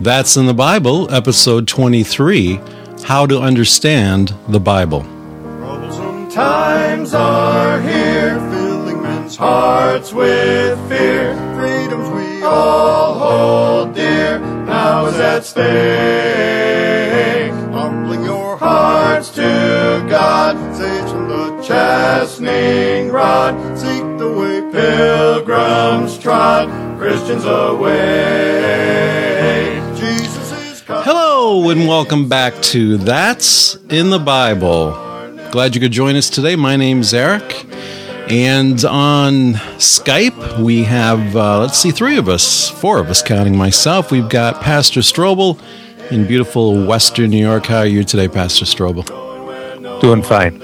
That's in the Bible, episode 23 How to Understand the Bible. Troublesome times are here, filling men's hearts with fear. Freedoms we all hold dear, now is at stake. Humbling your hearts to God, saves from the chastening rod. Seek the way pilgrims trod, Christians away. Jesus is coming. Hello, and welcome back to That's in the Bible. Glad you could join us today. My name's Eric. And on Skype, we have, uh, let's see, three of us, four of us counting myself. We've got Pastor Strobel in beautiful Western New York. How are you today, Pastor Strobel? Doing fine.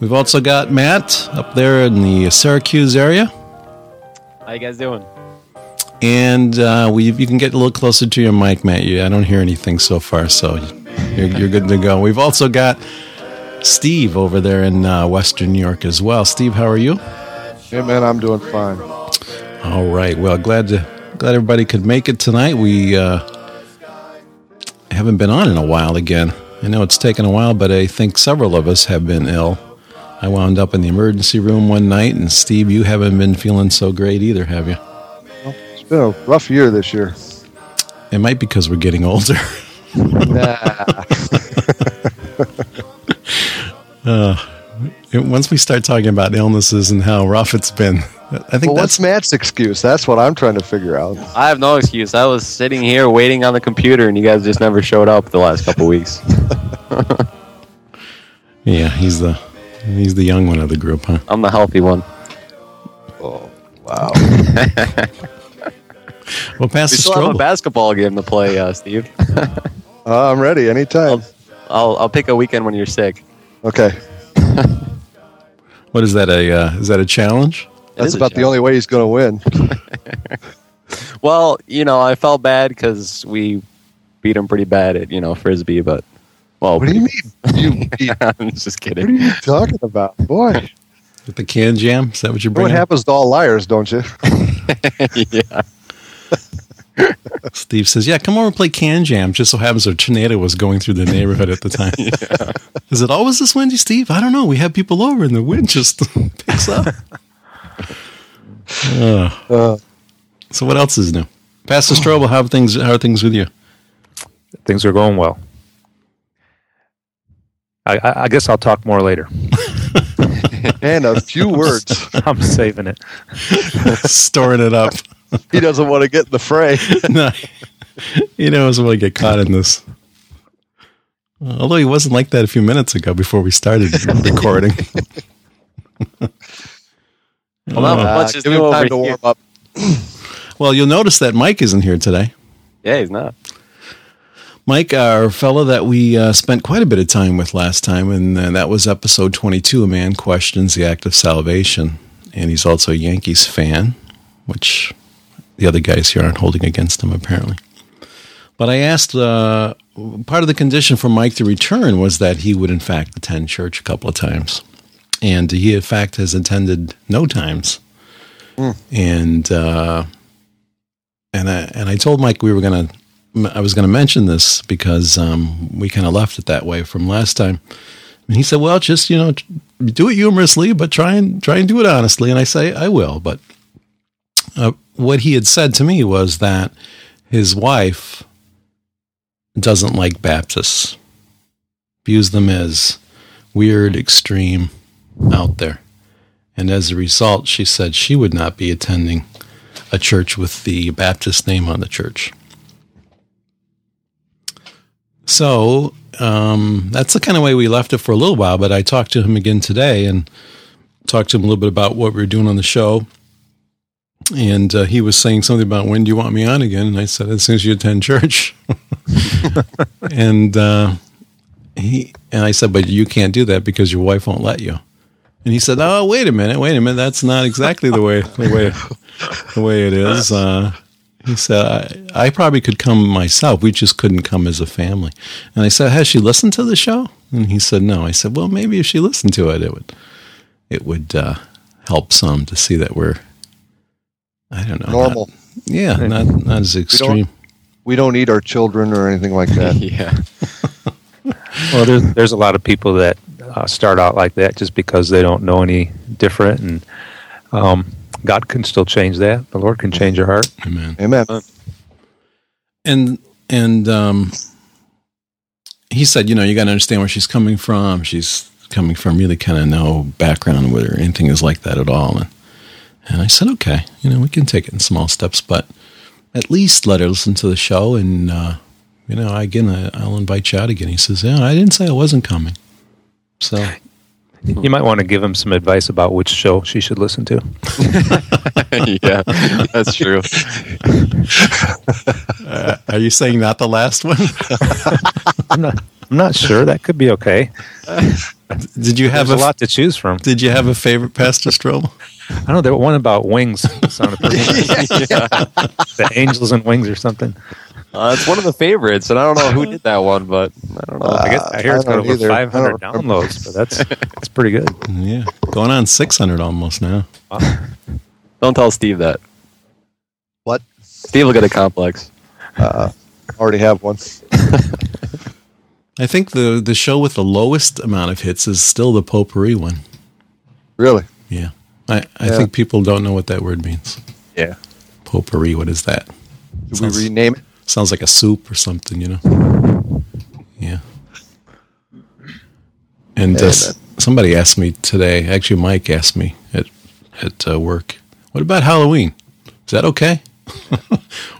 We've also got Matt up there in the Syracuse area. How you guys doing? And uh, we, you can get a little closer to your mic, Matt. You, I don't hear anything so far, so you're, you're good to go. We've also got Steve over there in uh, Western New York as well. Steve, how are you? Yeah, man, I'm doing fine. All right. Well, glad to glad everybody could make it tonight. We uh, haven't been on in a while again. I know it's taken a while, but I think several of us have been ill. I wound up in the emergency room one night, and Steve, you haven't been feeling so great either, have you? It's been a rough year this year. It might be because we're getting older. Uh, once we start talking about illnesses and how rough it's been, I think well, that's what's Matt's excuse? That's what I'm trying to figure out. I have no excuse. I was sitting here waiting on the computer, and you guys just never showed up the last couple weeks. yeah. He's the he's the young one of the group, huh? I'm the healthy one. Oh, wow. Well, We Pastor still have a basketball game to play, uh, Steve. Uh, I'm ready anytime. I'll I'll pick a weekend when you're sick. Okay. What is that? A uh, is that a challenge? It That's is a about the only way he's going to win. Well, you know, I felt bad because we beat him pretty bad at you know frisbee, but well, What do you mean? You, you- I'm just kidding. what are you talking about? Boy, With the KanJam? Is that what you're you know what happens to all liars, don't you? yeah, Steve says, "Yeah, come over and play KanJam." Just so happens a tornado was going through the neighborhood at the time. Is it always this windy, Steve? I don't know. We have people over, and the wind just picks up. Uh, Uh, so, what else is new, Pastor Strobel? How things? How are things with you? Things are going well. I, I, I guess I'll talk more later. and a few words. I'm saving it. Storing it up. He doesn't want to get in the fray. no, he doesn't want to get caught in this. Although he wasn't like that a few minutes ago before we started recording. well, not Uh, much is give new him over time to here. warm up. Well, you'll notice that Mike isn't here today. Yeah, he's not. Mike, our fellow that we uh, spent quite a bit of time with last time, and uh, that was episode 22 A Man Questions the Act of Salvation. And he's also a Yankees fan, which the other guys here aren't holding against him, apparently. But I asked, uh, part of the condition for Mike to return was that he would, in fact, attend church a couple of times. And he, in fact, has attended no times. And, uh, and I, and I told Mike we were going to I was going to mention this because um, we kind of left it that way from last time. And he said, "Well, just you know, do it humorously, but try and try and do it honestly." And I say, "I will." But uh, what he had said to me was that his wife doesn't like Baptists, views them as weird, extreme, out there, and as a result, she said she would not be attending a church with the Baptist name on the church. So um, that's the kind of way we left it for a little while. But I talked to him again today and talked to him a little bit about what we were doing on the show. And uh, he was saying something about when do you want me on again? And I said, as soon as you attend church. and uh, he and I said, but you can't do that because your wife won't let you. And he said, "Oh, wait a minute, wait a minute. That's not exactly the way the way the way it is." Uh, he said, I, "I probably could come myself. We just couldn't come as a family." And I said, "Has she listened to the show?" And he said, "No." I said, "Well, maybe if she listened to it, it would it would uh, help some to see that we're I don't know Normal. not- yeah, not not as extreme." We don't eat our children or anything like that. yeah. Well, there's there's a lot of people that uh, start out like that just because they don't know any different, and um, God can still change that. The Lord can change your heart. Amen. Amen. And and um, he said, you know, you got to understand where she's coming from. She's coming from really kind of no background where anything is like that at all. And and I said, okay, you know, we can take it in small steps, but at least let her listen to the show. And uh, you know, again, I, I'll invite you out again. He says, yeah, I didn't say I wasn't coming. So You might want to give him some advice about which show she should listen to. yeah, that's true. uh, are you saying not the last one? I'm not. I'm not sure. That could be okay. Did you have a a, lot to choose from. Did you have a favorite, Pastor Strobel? I don't know. There was one about wings. Sounded pretty nice. yeah. the angels and wings or something. Uh, it's one of the favorites, and I don't know who did that one, but I don't know. Uh, I guess I hear I it's got over either. 500 I don't remember. downloads, but that's that's pretty good. Yeah, going on 600 almost now. don't tell Steve that. What? Steve will get a complex. Uh, already have one. I think the the show with the lowest amount of hits is still the potpourri one. Really? Yeah, I, I Yeah. think people don't know what that word means. Yeah. Potpourri, what is that? Did Sounds- we rename it? Sounds like a soup or something, you know. Yeah. And uh, Yeah, s- somebody asked me today. Actually, Mike asked me at at uh, work. What about Halloween? Is that okay?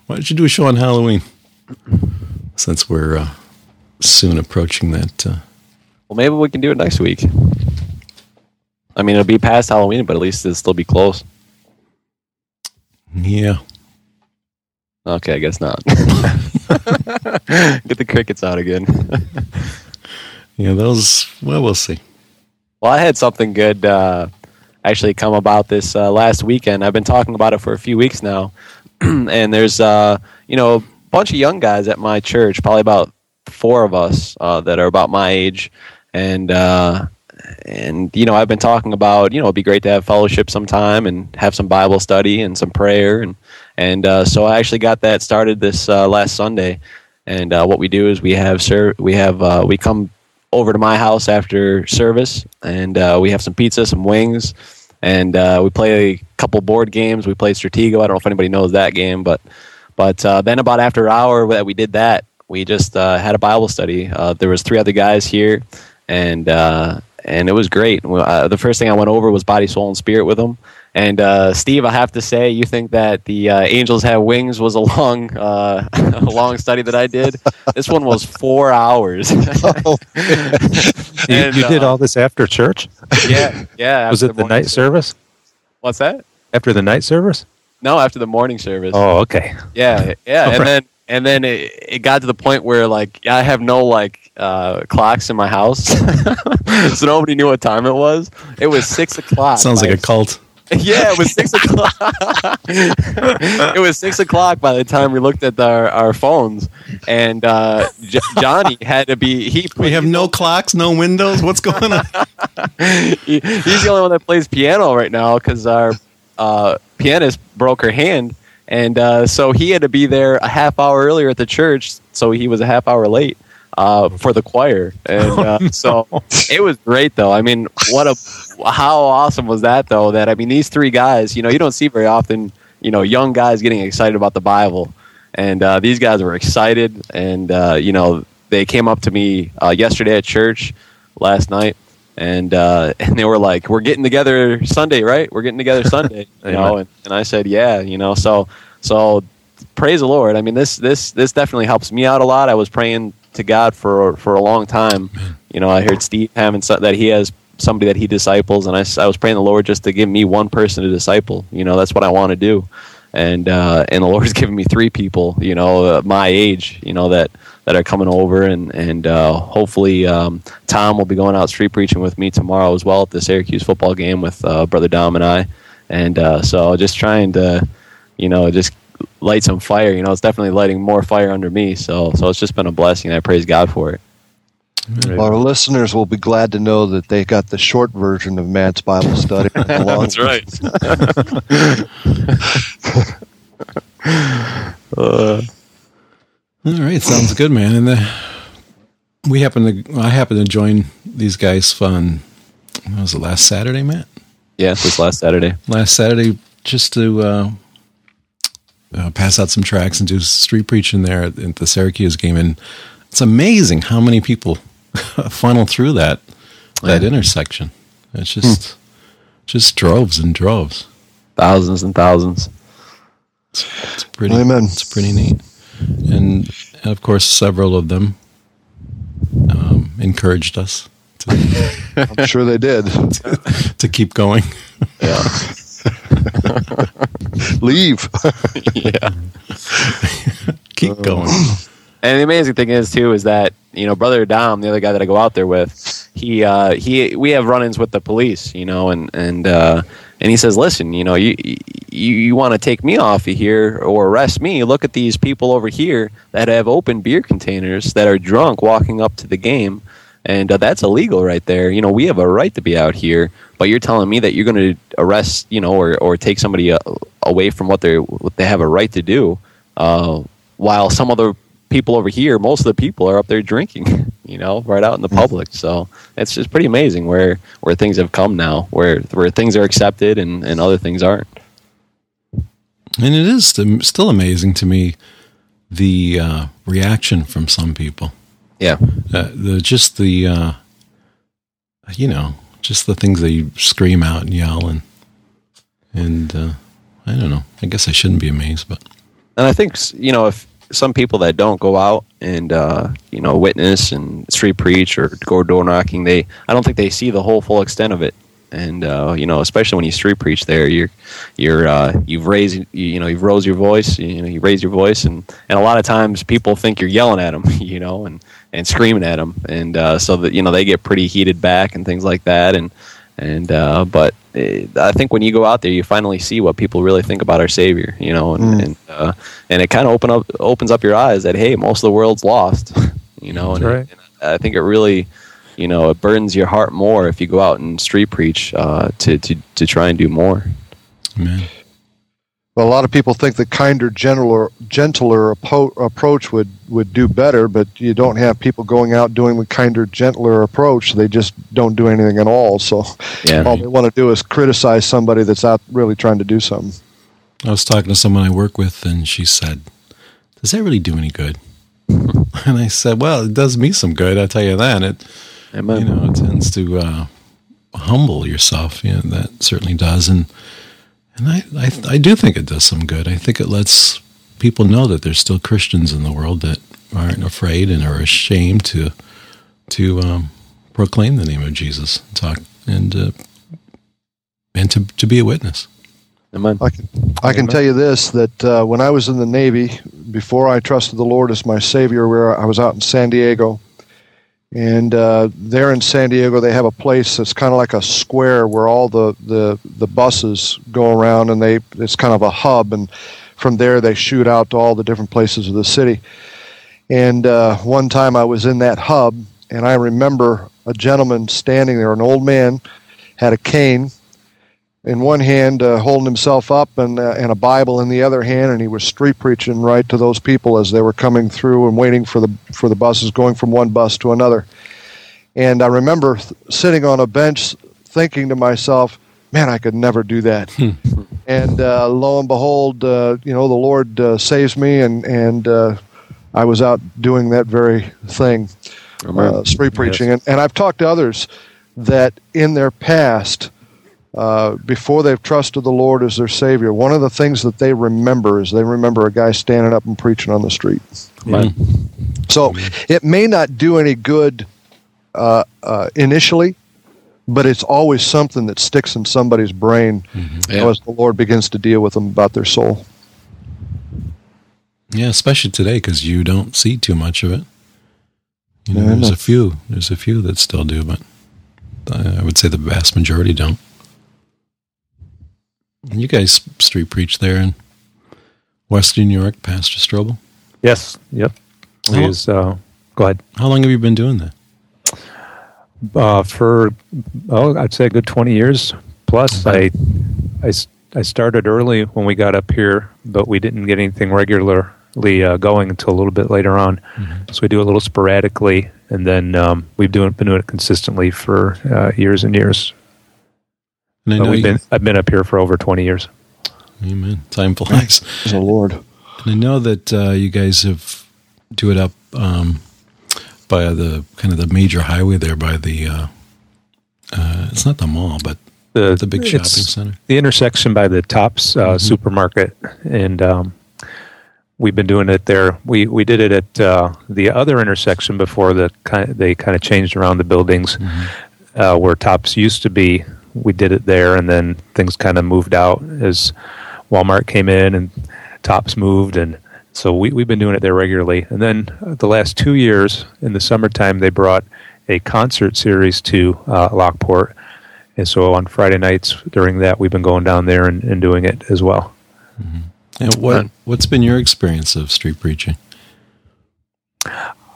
Why don't you do a show on Halloween? Since we're uh, soon approaching that. Uh, Well, maybe we can do it next week. I mean, it'll be past Halloween, but at least it'll still be close. yeah. Okay, I guess not. Get the crickets out again. Yeah, those. Well, we'll see. Well, I had something good uh, actually come about this uh, last weekend. I've been talking about it for a few weeks now, and there's uh, you know a bunch of young guys at my church, probably about four of us uh, that are about my age, and uh, and you know I've been talking about you know it'd be great to have fellowship sometime and have some Bible study and some prayer and and uh, so I actually got that started this uh, last Sunday. And uh, what we do is we have ser- we have uh, we come over to my house after service, and uh, we have some pizza, some wings, and uh, we play a couple board games. We play Stratego. I don't know if anybody knows that game, but but then about after an hour that we did that, we just had a Bible study. There was three other guys here, and uh, and it was great. Uh, the first thing I went over was body, soul, and spirit with them. And uh, Steve, I have to say, you think that the uh, Angels Have Wings was a long, uh, a long study that I did. This one was four hours. You, And, you did uh, all this after church? yeah, yeah. Was it the morning night service? What's that? After the night service? No, after the morning service. Oh, okay. Yeah, yeah, and then and then it, it got to the point where like I have no like uh, clocks in my house, so nobody knew what time it was. It was six o'clock. Sounds like a cult. yeah, it was six o'clock. it was six o'clock by the time we looked at our, our phones, and uh, J- Johnny had to be. He We have no clocks, no windows. What's going on? he, he's the only one that plays piano right now because our uh, pianist broke her hand, and uh, so he had to be there a half hour earlier at the church, so he was a half hour late uh, for the choir, and uh, so it was great though. I mean, what a how awesome was that though? That I mean, these three guys, you know, you don't see very often, you know, young guys getting excited about the Bible, and uh, these guys were excited, and uh, you know, they came up to me uh, yesterday at church last night and uh, and they were like, "We're getting together Sunday, right? We're getting together Sunday." you know, and, and I said, "Yeah," you know. So so praise the Lord. I mean, this this this definitely helps me out a lot. I was praying to God for for a long time. You know, I heard Steve having so, that he has somebody that he disciples, and I, I was praying the Lord just to give me one person to disciple. You know, that's what I want to do. And uh, and the Lord's given me three people, you know, uh, my age, you know, that that are coming over, and and uh, hopefully um, Tom will be going out street preaching with me tomorrow as well at the Syracuse football game with uh, brother Dom and I, and uh, so just trying to, you know, just light some fire. You know, it's definitely lighting more fire under me. So so it's just been a blessing. I praise God for it. Our listeners will be glad to know that they got the short version of Matt's Bible study. The long Uh, All right, sounds good, man. And the, we happen to, I happen to join these guys fun. What was it last Saturday, Matt? Yes, Yeah, this last Saturday. Last Saturday, just to uh, uh, pass out some tracks and do street preaching there at, at the Syracuse game, and it's amazing how many people funnel through that that intersection. It's just just droves and droves. Thousands and thousands. It's pretty. Amen. It's pretty neat, and, and of course, several of them um, encouraged us to, I'm sure they did. to keep going. Yeah. Leave. yeah. Keep going. And the amazing thing is too is that you know brother Dom, the other guy that I go out there with, he uh, he we have run-ins with the police, you know, and and uh, and he says, listen, you know, you you, you want to take me off of here or arrest me? Look at these people over here that have open beer containers that are drunk walking up to the game. And uh, that's illegal right there. You know, we have a right to be out here, but you're telling me that you're going to arrest, you know, or, or take somebody uh, away from what they what they have a right to do, uh, while some other people over here, most of the people are up there drinking, you know, right out in the public. So it's just pretty amazing where where things have come now, where where things are accepted and, and other things aren't. And it is still amazing to me the uh, reaction from some people. Yeah, Uh, the just the uh, you know just the things that you scream out and yell and and uh, I don't know. I guess I shouldn't be amazed, but and I think you know if some people that don't go out and uh, you know witness and street preach or go door knocking, they I don't think they see the whole full extent of it. And uh, you know, especially when you street preach, there you're you're uh, you've raised you, you know you've rose your voice, you know you raise your voice, and and a lot of times people think you're yelling at them, you know, and and screaming at them, and uh, so that you know they get pretty heated back and things like that, and and uh, but eh, I think when you go out there, you finally see what people really think about our Savior, you know, and and, uh, and it kind of open up opens up your eyes that hey, most of the world's lost, you know, and, right. and I think it really, you know, it burdens your heart more if you go out and street preach uh, to to to try and do more. man, Well, a lot of people think the kinder, gentler, gentler appo- approach would, would do better, but you don't have people going out doing the kinder, gentler approach. They just don't do anything at all. So Yeah. all they want to do is criticize somebody that's out really trying to do something. I was talking to someone I work with, and she said, "Does that really do any good?" And I said, "Well, it does me some good. I'll tell you that. It, Amen. you know, it tends to uh, humble yourself. You know, that certainly does. And and I, I, I do think it does some good. I think it lets people know that there's still Christians in the world that aren't afraid and are ashamed to to um, proclaim the name of Jesus, talk and uh, and to to be a witness. Amen. I can, I can tell you this that uh, when I was in the Navy, before I trusted the Lord as my Savior, where I was out in San Diego, and uh, there in San Diego they have a place that's kind of like a square where all the, the, the buses go around, and they it's kind of a hub, and from there they shoot out to all the different places of the city. And uh, one time I was in that hub, and I remember a gentleman standing there, an old man, had a cane in one hand uh, holding himself up and, uh, and a Bible in the other hand, and he was street preaching right to those people as they were coming through and waiting for the for the buses going from one bus to another. And I remember th- sitting on a bench thinking to myself, "Man, I could never do that." and uh, lo and behold, uh, you know, the Lord uh, saves me, and and uh, I was out doing that very thing, uh, street preaching. And, and I've talked to others that in their past uh, before they've trusted the Lord as their Savior, one of the things that they remember is they remember a guy standing up and preaching on the street. Amen. So it may not do any good uh, uh, initially, but it's always something that sticks in somebody's brain you know, Yeah. as the Lord begins to deal with them about their soul. Yeah, especially today because you don't see too much of it. You know, Yeah, there's a few. There's a few that still do, but I I would say the vast majority don't. And you guys street preach there in Western New York, Pastor Strobel. Yes. Yep. How- use, uh, go ahead. How long have you been doing that? Uh, for oh, I'd say a good twenty years plus. I, I, I started early when we got up here, but we didn't get anything regularly uh, going until a little bit later on. So we do a little sporadically, and then um, we've doing, been doing it consistently for uh, years and years. And I know we've you, been, I've been up here for over 20 years. Amen. Time flies. Praise the Lord. And I know that uh, you guys have do it up um, by the kind of the major highway there by the. Uh, uh, it's not the mall, but The, the big shopping center. The intersection by the Tops uh, supermarket, and um, we've been doing it there. We we did it at uh, the other intersection before the kind they kind of changed around the buildings uh, where Tops used to be. We did it there, and then things kind of moved out as Walmart came in and Tops moved, and so we we've been doing it there regularly. And then the last two years in the summertime, they brought a concert series to uh, Lockport. And so on Friday nights during that, we've been going down there and, and doing it as well. And what what's been your experience of street preaching?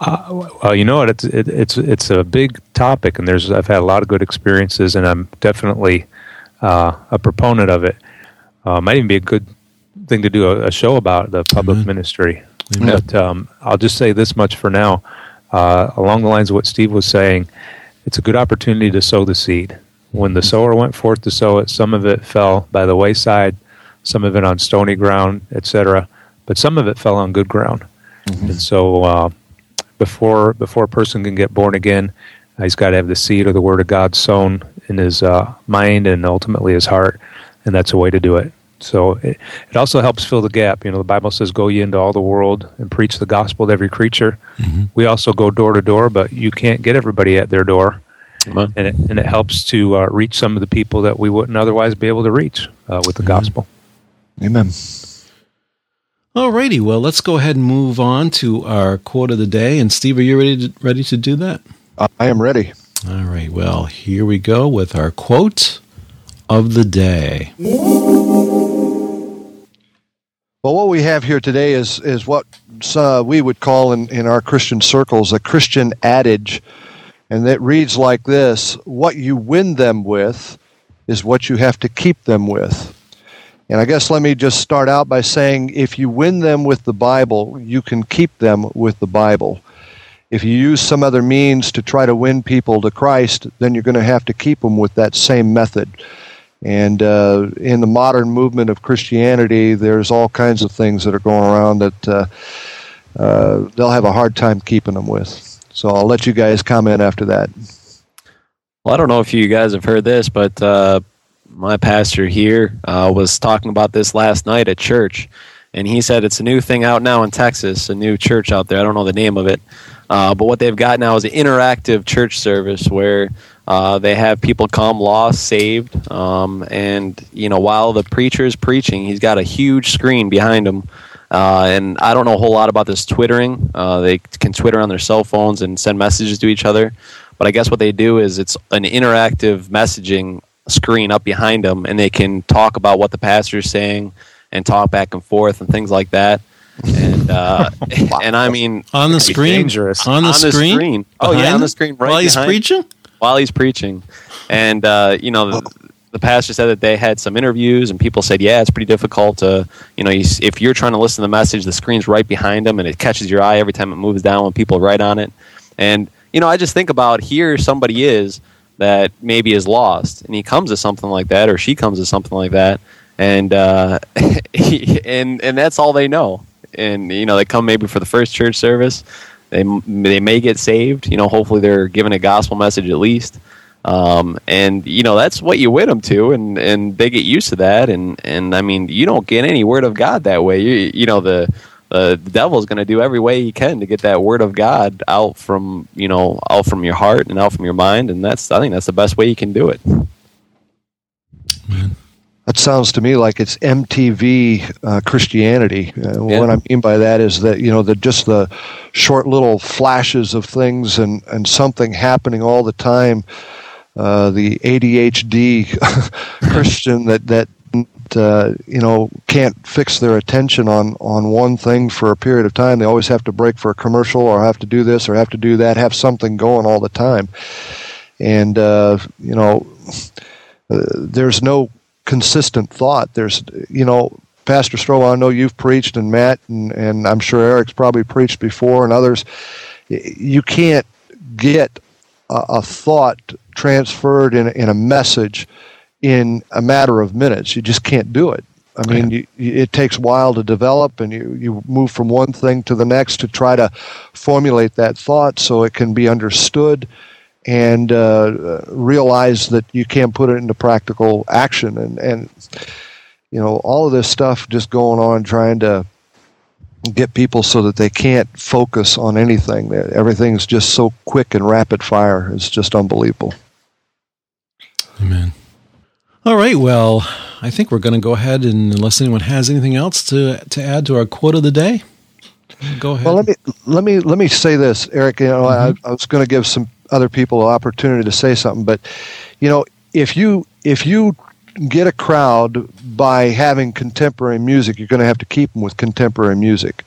Uh, you know what? It's it, it's it's a big topic, and there's I've had a lot of good experiences, and I'm definitely uh, a proponent of it. Uh, might even be a good thing to do a, a show about the public ministry. But um, I'll just say this much for now. Uh, along the lines of what Steve was saying, it's a good opportunity to sow the seed. When the sower went forth to sow it, some of it fell by the wayside, some of it on stony ground, etc. But some of it fell on good ground. And so, uh, before before a person can get born again, uh, he's got to have the seed or the word of God sown in his uh, mind and ultimately his heart, and that's a way to do it. So it, it also helps fill the gap. You know, the Bible says, "Go ye into all the world and preach the gospel to every creature." We also go door to door, but you can't get everybody at their door, Amen. and it, and it helps to uh, reach some of the people that we wouldn't otherwise be able to reach uh, with the gospel. Amen. Alrighty, well, let's go ahead and move on to our quote of the day. And Steve, are you ready to, ready to do that? I am ready. All right, well, here we go with our quote of the day. Well, what we have here today is is what uh, we would call in, in our Christian circles a Christian adage, and it reads like this: "What you win them with is what you have to keep them with." And I guess let me just start out by saying, if you win them with the Bible, you can keep them with the Bible. If you use some other means to try to win people to Christ, then you're going to have to keep them with that same method. And uh, in the modern movement of Christianity, there's all kinds of things that are going around that uh, uh, they'll have a hard time keeping them with. So I'll let you guys comment after that. Well, I don't know if you guys have heard this, but uh, my pastor here uh, was talking about this last night at church, and he said it's a new thing out now in Texas, a new church out there. I don't know the name of it, uh, but what they've got now is an interactive church service where uh, they have people come lost, saved, um, and you know while the preacher is preaching, he's got a huge screen behind him. Uh, and I don't know a whole lot about this twittering. Uh, they can Twitter on their cell phones and send messages to each other. But I guess what they do is it's an interactive messaging screen up behind them, and they can talk about what the pastor is saying and talk back and forth and things like that. And uh, and I mean, On the screen? dangerous. On the On the screen? screen. Oh, yeah, Behind on the screen right While he's behind- preaching? while he's preaching. And, uh, you know, the, the pastor said that they had some interviews, and people said, yeah, it's pretty difficult to, you know, you, if you're trying to listen to the message, the screen's right behind them, and it catches your eye every time it moves down when people write on it. And, you know, I just think about here somebody is that maybe is lost, and he comes to something like that, or she comes to something like that, and, uh, and, and that's all they know. And, you know, they come maybe for the first church service. They, they may get saved. You know, hopefully they're given a gospel message at least. Um, and you know that's what you win them to, and, and they get used to that. And, and I mean, you don't get any word of God that way. You you know the uh, the devil's going to do every way he can to get that word of God out from you know out from your heart and out from your mind. And that's I think that's the best way you can do it. That sounds to me like it's MTV uh, Christianity. Uh, Yeah. What I mean by that is that you know the just the short little flashes of things and and something happening all the time. Uh, the ADHD Christian that that uh, you know can't fix their attention on on one thing for a period of time. They always have to break for a commercial or have to do this or have to do that. Have something going all the time, and uh, you know uh, there's no consistent thought. There's, you know, Pastor Stroh, I know you've preached, and Matt, and, and I'm sure Eric's probably preached before, and others. You can't get a, a thought transferred in, in a message in a matter of minutes. You just can't do it. I mean, you, you, it takes a while to develop, and you, you move from one thing to the next to try to formulate that thought so it can be understood and uh, realize that you can't put it into practical action. And, and, you know, all of this stuff just going on trying to get people so that they can't focus on anything. Everything's just so quick and rapid fire. It's just unbelievable. Amen. All right. Well, I think we're going to go ahead and unless anyone has anything else to to add to our quote of the day, go ahead. Well, let me let me let me say this, Eric. You know, mm-hmm. I, I was going to give some other people an opportunity to say something, but you know, if you if you get a crowd by having contemporary music, you're going to have to keep them with contemporary music.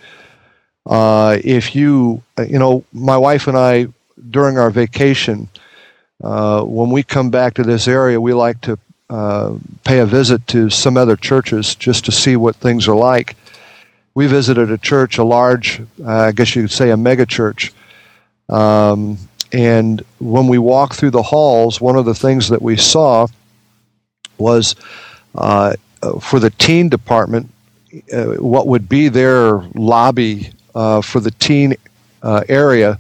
Uh, if you, you know, my wife and I, during our vacation, uh, when we come back to this area, we like to uh, pay a visit to some other churches just to see what things are like. We visited a church, a large, uh, I guess you could say, a mega church. Um, and when we walked through the halls, one of the things that we saw was uh, for the teen department, uh, what would be their lobby uh, for the teen area.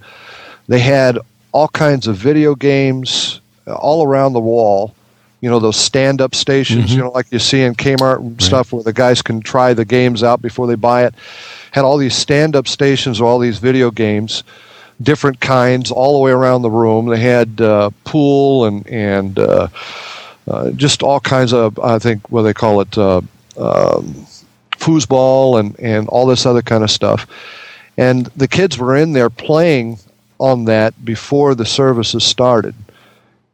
They had all kinds of video games all around the wall. You know those stand-up stations, mm-hmm. you know, like you see in Kmart and right. stuff, where the guys can try the games out before they buy it. Had all these stand-up stations, all these video games, different kinds, all the way around the room. They had uh, pool and and uh, uh, just all kinds of, I think, what they call it, uh, um, foosball and, and all this other kind of stuff. And the kids were in there playing on that before the services started.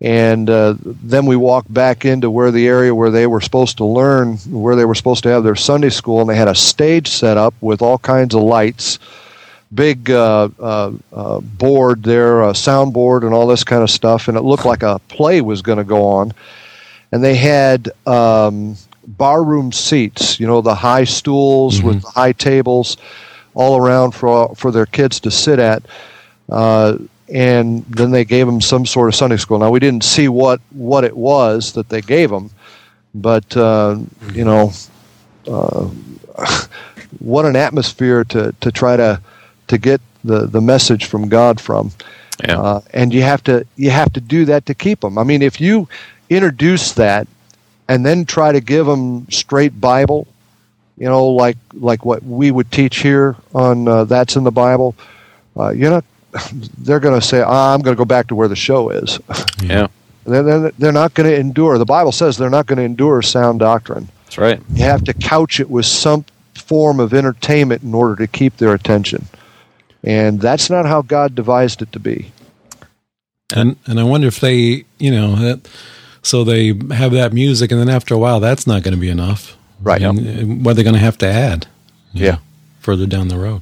And uh, then we walked back into where the area where they were supposed to learn, where they were supposed to have their Sunday school, and they had a stage set up with all kinds of lights, big uh, uh, uh board there, a soundboard, and all this kind of stuff. And it looked like a play was going to go on and they had um, barroom seats. You know, the high stools mm-hmm. with the high tables all around for for their kids to sit at. Uh, and then they gave them some sort of Sunday school. Now we didn't see what what it was that they gave them, but uh, you know, uh, what an atmosphere to to try to to get the the message from God from. Yeah. Uh, and you have to you have to do that to keep them. I mean, if you introduce that and then try to give them straight Bible, you know, like like what we would teach here on uh, that's in the Bible. Uh, you're not. They're going to say, oh, "I'm going to go back to where the show is." Yeah. they're, they're not going to endure. The Bible says they're not going to endure sound doctrine. That's right. You have to couch it with some form of entertainment in order to keep their attention, and that's not how God devised it to be. And and I wonder if they, you know, that so they have that music, and then after a while, that's not going to be enough. Right. And what are they going to have to add? Yeah. Know, further down the road.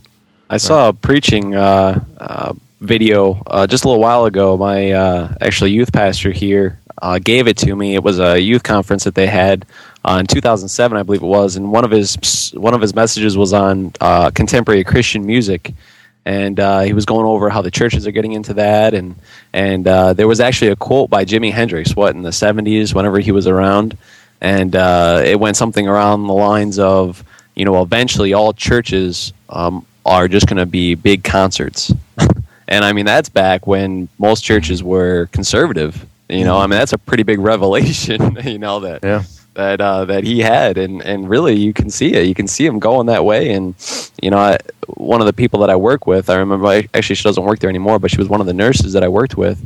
I saw a preaching uh, uh, video uh, just a little while ago. My uh, actually youth pastor here uh, gave it to me. It was a youth conference that they had uh, in 2007, I believe it was, and one of his one of his messages was on contemporary Christian music and uh, he was going over how the churches are getting into that, and and uh, there was actually a quote by Jimi Hendrix, what in the '70s, whenever he was around, and uh, it went something around the lines of, you know, eventually all churches um, are just going to be big concerts, and I mean that's back when most churches were conservative. You know, I mean that's a pretty big revelation. You know that. Yeah that uh, that he had, and and really you can see it. You can see him going that way. And you know, I, one of the people that I work with, I remember I, actually she doesn't work there anymore, but she was one of the nurses that I worked with.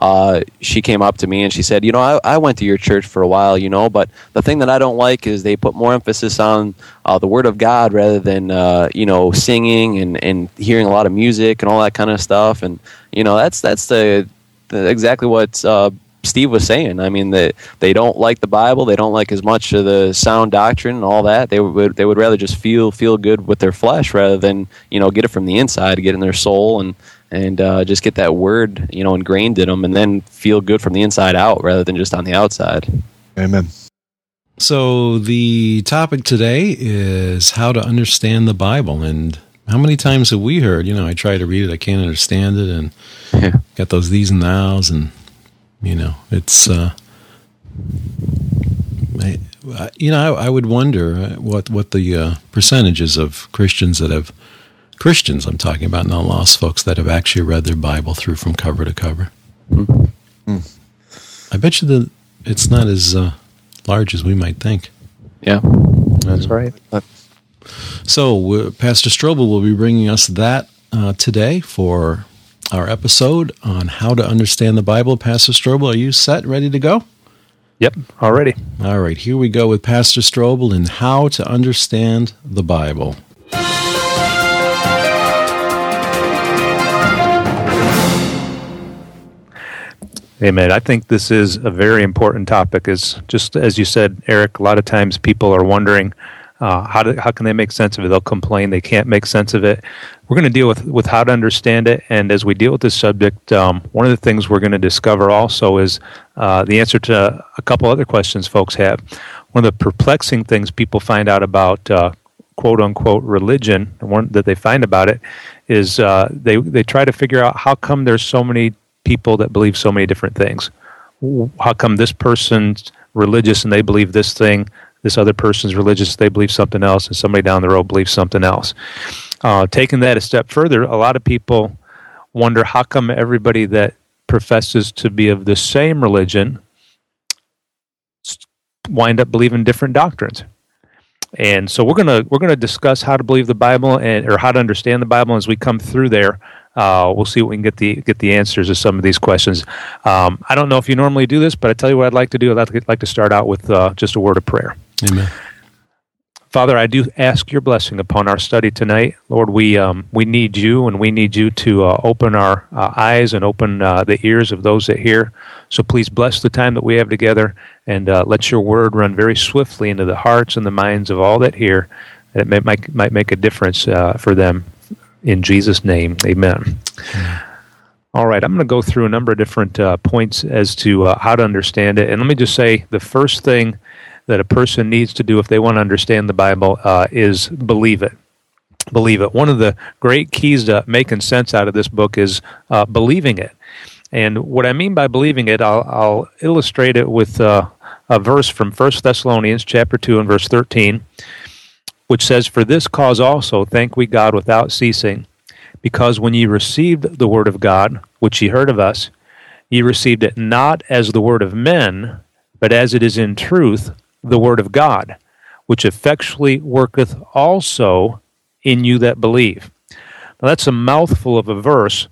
Uh, she came up to me and she said, "You know, I, I went to your church for a while, you know, but the thing that I don't like is they put more emphasis on uh, the Word of God rather than uh, you know singing and, and hearing a lot of music and all that kind of stuff. And you know, that's that's the, the exactly what uh, Steve was saying. I mean, that they, they don't like the Bible. They don't like as much of the sound doctrine and all that. They would they would rather just feel feel good with their flesh rather than you know get it from the inside, get in their soul, and and uh, just get that word you know ingrained in them, and then feel good from the inside out rather than just on the outside. Amen. So, the topic today is how to understand the Bible. And how many times have we heard, you know, I try to read it, I can't understand it, and Yeah. got those these and thous, and, you know, it's, uh, I, I- you know, I, I would wonder uh, what, what the uh, percentages of Christians that have, Christians I'm talking about, not lost folks, that have actually read their Bible through from cover to cover. I bet you that it's not as uh, large as we might think. Yeah. That's right. So, uh, Pastor Strobel will be bringing us that uh, today for our episode on how to understand the Bible. Pastor Strobel, are you set, ready to go? Yep. Already. All right, here we go with Pastor Strobel in how to understand the Bible. Amen. I think this is a very important topic. Is just as you said, Eric. A lot of times people are wondering uh, how do, how can they make sense of it. They'll complain they can't make sense of it. We're going to deal with with how to understand it, and as we deal with this subject, um, one of the things we're going to discover also is uh, the answer to a couple other questions folks have. One of the perplexing things people find out about. Uh, quote unquote religion one that they find about it is uh, they they try to figure out how come there's so many people that believe so many different things. How come this person's religious and they believe this thing this other person's religious they believe something else and somebody down the road believes something else? Uh, taking that a step further a lot of people wonder how come everybody that professes to be of the same religion wind up believing different doctrines and so we're gonna we're gonna discuss how to believe the Bible and or how to understand the Bible as we come through there. Uh, we'll see what we can get the get the answers to some of these questions. Um, I don't know if you normally do this, but I tell you what I'd like to do. I'd like to, start out with uh, just a word of prayer. Amen. Father, I do ask your blessing upon our study tonight. Lord, we um, we need you, and we need you to uh, open our uh, eyes and open uh, the ears of those that hear. So please bless the time that we have together, and uh, let your word run very swiftly into the hearts and the minds of all that hear, that it may, might might make a difference uh, for them. In Jesus' name, Amen. All right, I'm going to go through a number of different uh, points as to how to understand it, and let me just say the first thing that a person needs to do if they want to understand the Bible uh, is believe it. Believe it. One of the great keys to making sense out of this book is uh, believing it. And what I mean by believing it, I'll, I'll illustrate it with uh, a verse from 1 Thessalonians chapter 2 and verse 13, which says, For this cause also thank we God without ceasing, because when ye received the word of God, which ye heard of us, ye received it not as the word of men, but as it is in truth the word of God, which effectually worketh also in you that believe. Now that's a mouthful of a verse,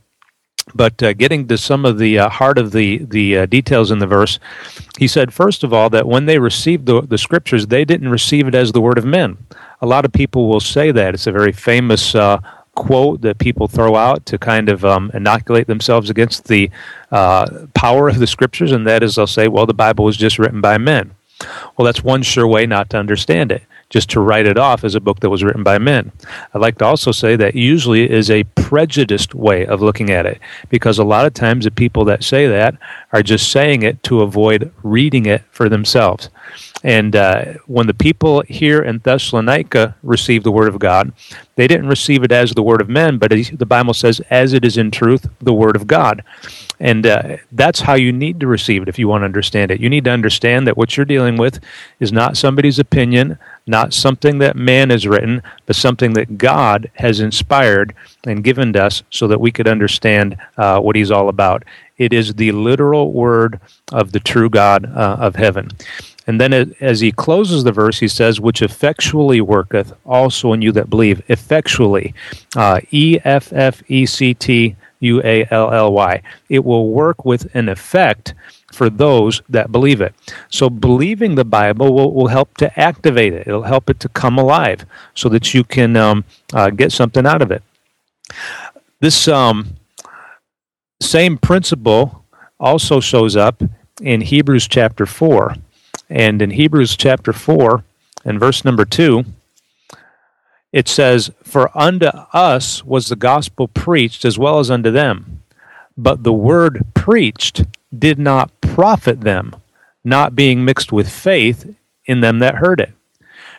but uh, getting to some of the uh, heart of the the uh, details in the verse, he said first of all that when they received the, the scriptures, they didn't receive it as the word of men. A lot of people will say that it's a very famous uh, quote that people throw out to kind of um, inoculate themselves against the uh, power of the scriptures, and that is they'll say, "Well, the Bible was just written by men." Well, that's one sure way not to understand it, just to write it off as a book that was written by men. I'd like to also say that usually is a prejudiced way of looking at it, because a lot of times the people that say that are just saying it to avoid reading it for themselves. And uh, when the people here in Thessalonica received the word of God, they didn't receive it as the word of men, but the Bible says, as it is in truth, the word of God. And uh, that's how you need to receive it if you want to understand it. You need to understand that what you're dealing with is not somebody's opinion, not something that man has written, but something that God has inspired and given to us so that we could understand uh, what He's all about. It is the literal word of the true God uh, of heaven. And then it, as he closes the verse, he says, which effectually worketh also in you that believe. Effectually. Uh, E F F E C T U A L L Y. It will work with an effect for those that believe it. So believing the Bible will, will help to activate it. It'll help it to come alive so that you can um, uh, get something out of it. This um, same principle also shows up in Hebrews chapter 4. And in Hebrews chapter 4 and verse number 2, it says, For unto us was the gospel preached as well as unto them. But the word preached did not profit them, not being mixed with faith in them that heard it.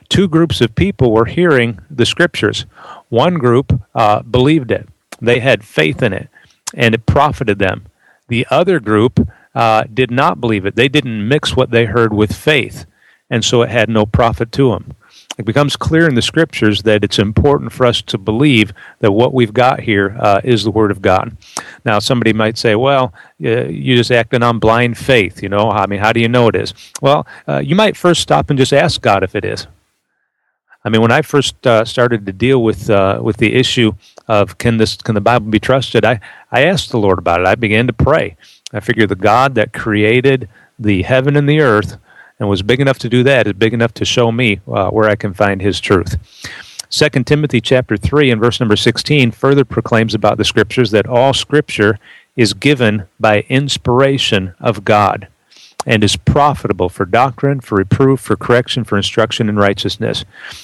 Two groups of people were hearing the scriptures. One group uh, believed it, they had faith in it, and it profited them. The other group uh, did not believe it. They didn't mix what they heard with faith, and so it had no profit to them. It becomes clear in the scriptures that it's important for us to believe that what we've got here uh, is the Word of God. Now, somebody might say, well, uh, you're just acting on blind faith. You know, I mean, how do you know it is? Well, uh, you might first stop and just ask God if it is. I mean, when I first uh, started to deal with uh, with the issue of can this can the Bible be trusted, I I asked the Lord about it. I began to pray. I figure the God that created the heaven and the earth and was big enough to do that is big enough to show me uh, where I can find His truth. Second Timothy chapter three and verse number sixteen further proclaims about the Scriptures that all Scripture is given by inspiration of God and is profitable for doctrine, for reproof, for correction, for instruction in righteousness.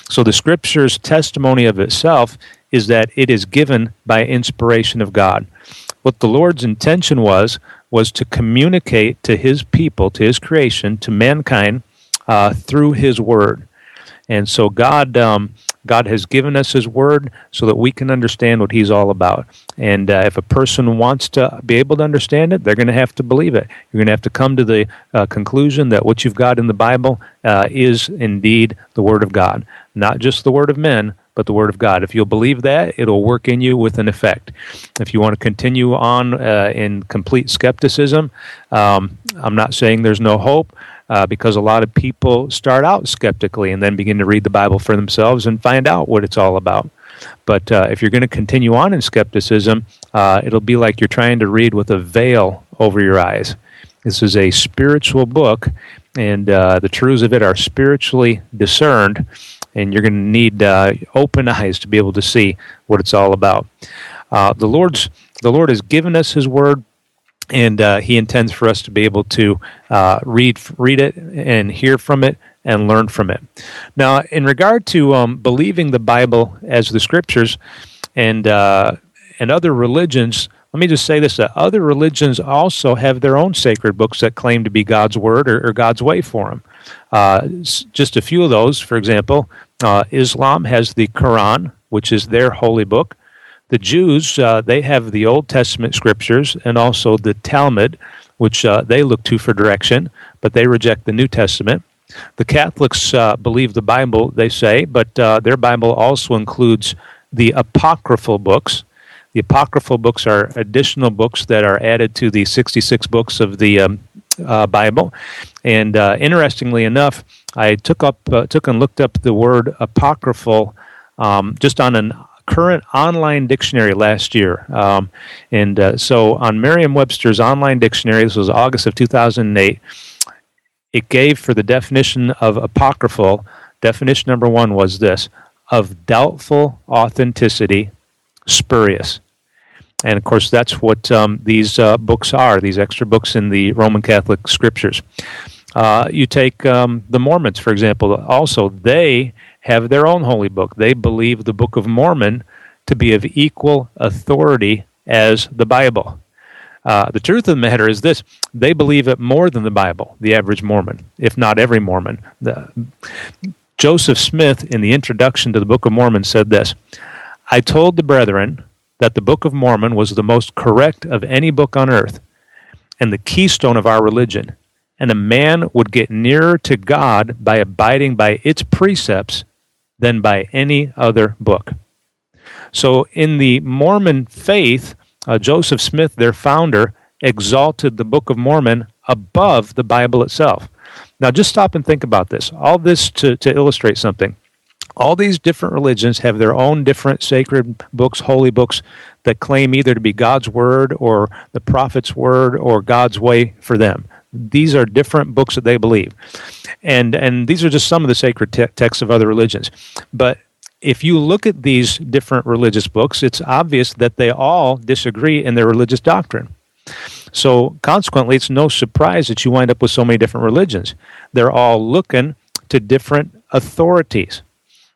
So the Scripture's testimony of itself is that it is given by inspiration of God. What the Lord's intention was, was to communicate to His people, to His creation, to mankind uh, through His Word. And so God um, God has given us His Word so that we can understand what He's all about. And uh, if a person wants to be able to understand it, they're going to have to believe it. You're going to have to come to the uh, conclusion that what you've got in the Bible uh, is indeed the Word of God, not just the Word of men, but the Word of God. If you'll believe that, it'll work in you with an effect. If you want to continue on uh, in complete skepticism, um, I'm not saying there's no hope uh, because a lot of people start out skeptically and then begin to read the Bible for themselves and find out what it's all about. But uh, if you're going to continue on in skepticism, uh, it'll be like you're trying to read with a veil over your eyes. This is a spiritual book, and uh, the truths of it are spiritually discerned, and you're going to need uh, open eyes to be able to see what it's all about. Uh, the Lord's the Lord has given us His Word and uh, he intends for us to be able to uh, read read it and hear from it and learn from it. Now, in regard to um, believing the Bible as the Scriptures and uh, and other religions, let me just say this: that other religions also have their own sacred books that claim to be God's word or, or God's way for them. Uh, just a few of those, for example, uh, Islam has the Quran, which is their holy book. The Jews, uh, they have the Old Testament scriptures and also the Talmud, which uh, they look to for direction, but they reject the New Testament. The Catholics uh, believe the Bible, they say, but uh, their Bible also includes the apocryphal books. The apocryphal books are additional books that are added to the 66 books of the um, uh, Bible. And uh, interestingly enough, I took up uh, took and looked up the word apocryphal um, just on an current online dictionary last year. Um, and uh, so on Merriam Webster's online dictionary, this was August of 2008, it gave for the definition of apocryphal, definition number one was this of doubtful authenticity, spurious. And of course, that's what um, these uh, books are, these extra books in the Roman Catholic scriptures. Uh, you take um, the Mormons, for example, also, they have their own holy book. They believe the Book of Mormon to be of equal authority as the Bible. Uh, the truth of the matter is this they believe it more than the Bible, the average Mormon, if not every Mormon. The, Joseph Smith, in the introduction to the Book of Mormon, said this I told the brethren that the Book of Mormon was the most correct of any book on earth and the keystone of our religion, and a man would get nearer to God by abiding by its precepts than by any other book. So, in the Mormon faith, uh, Joseph Smith, their founder, exalted the Book of Mormon above the Bible itself. Now, just stop and think about this. All this to, to illustrate something. All these different religions have their own different sacred books, holy books, that claim either to be God's word or the prophet's word or God's way for them. These are different books that they believe, and and these are just some of the sacred te- texts of other religions. But if you look at these different religious books, it's obvious that they all disagree in their religious doctrine. So consequently, it's no surprise that you wind up with so many different religions. They're all looking to different authorities.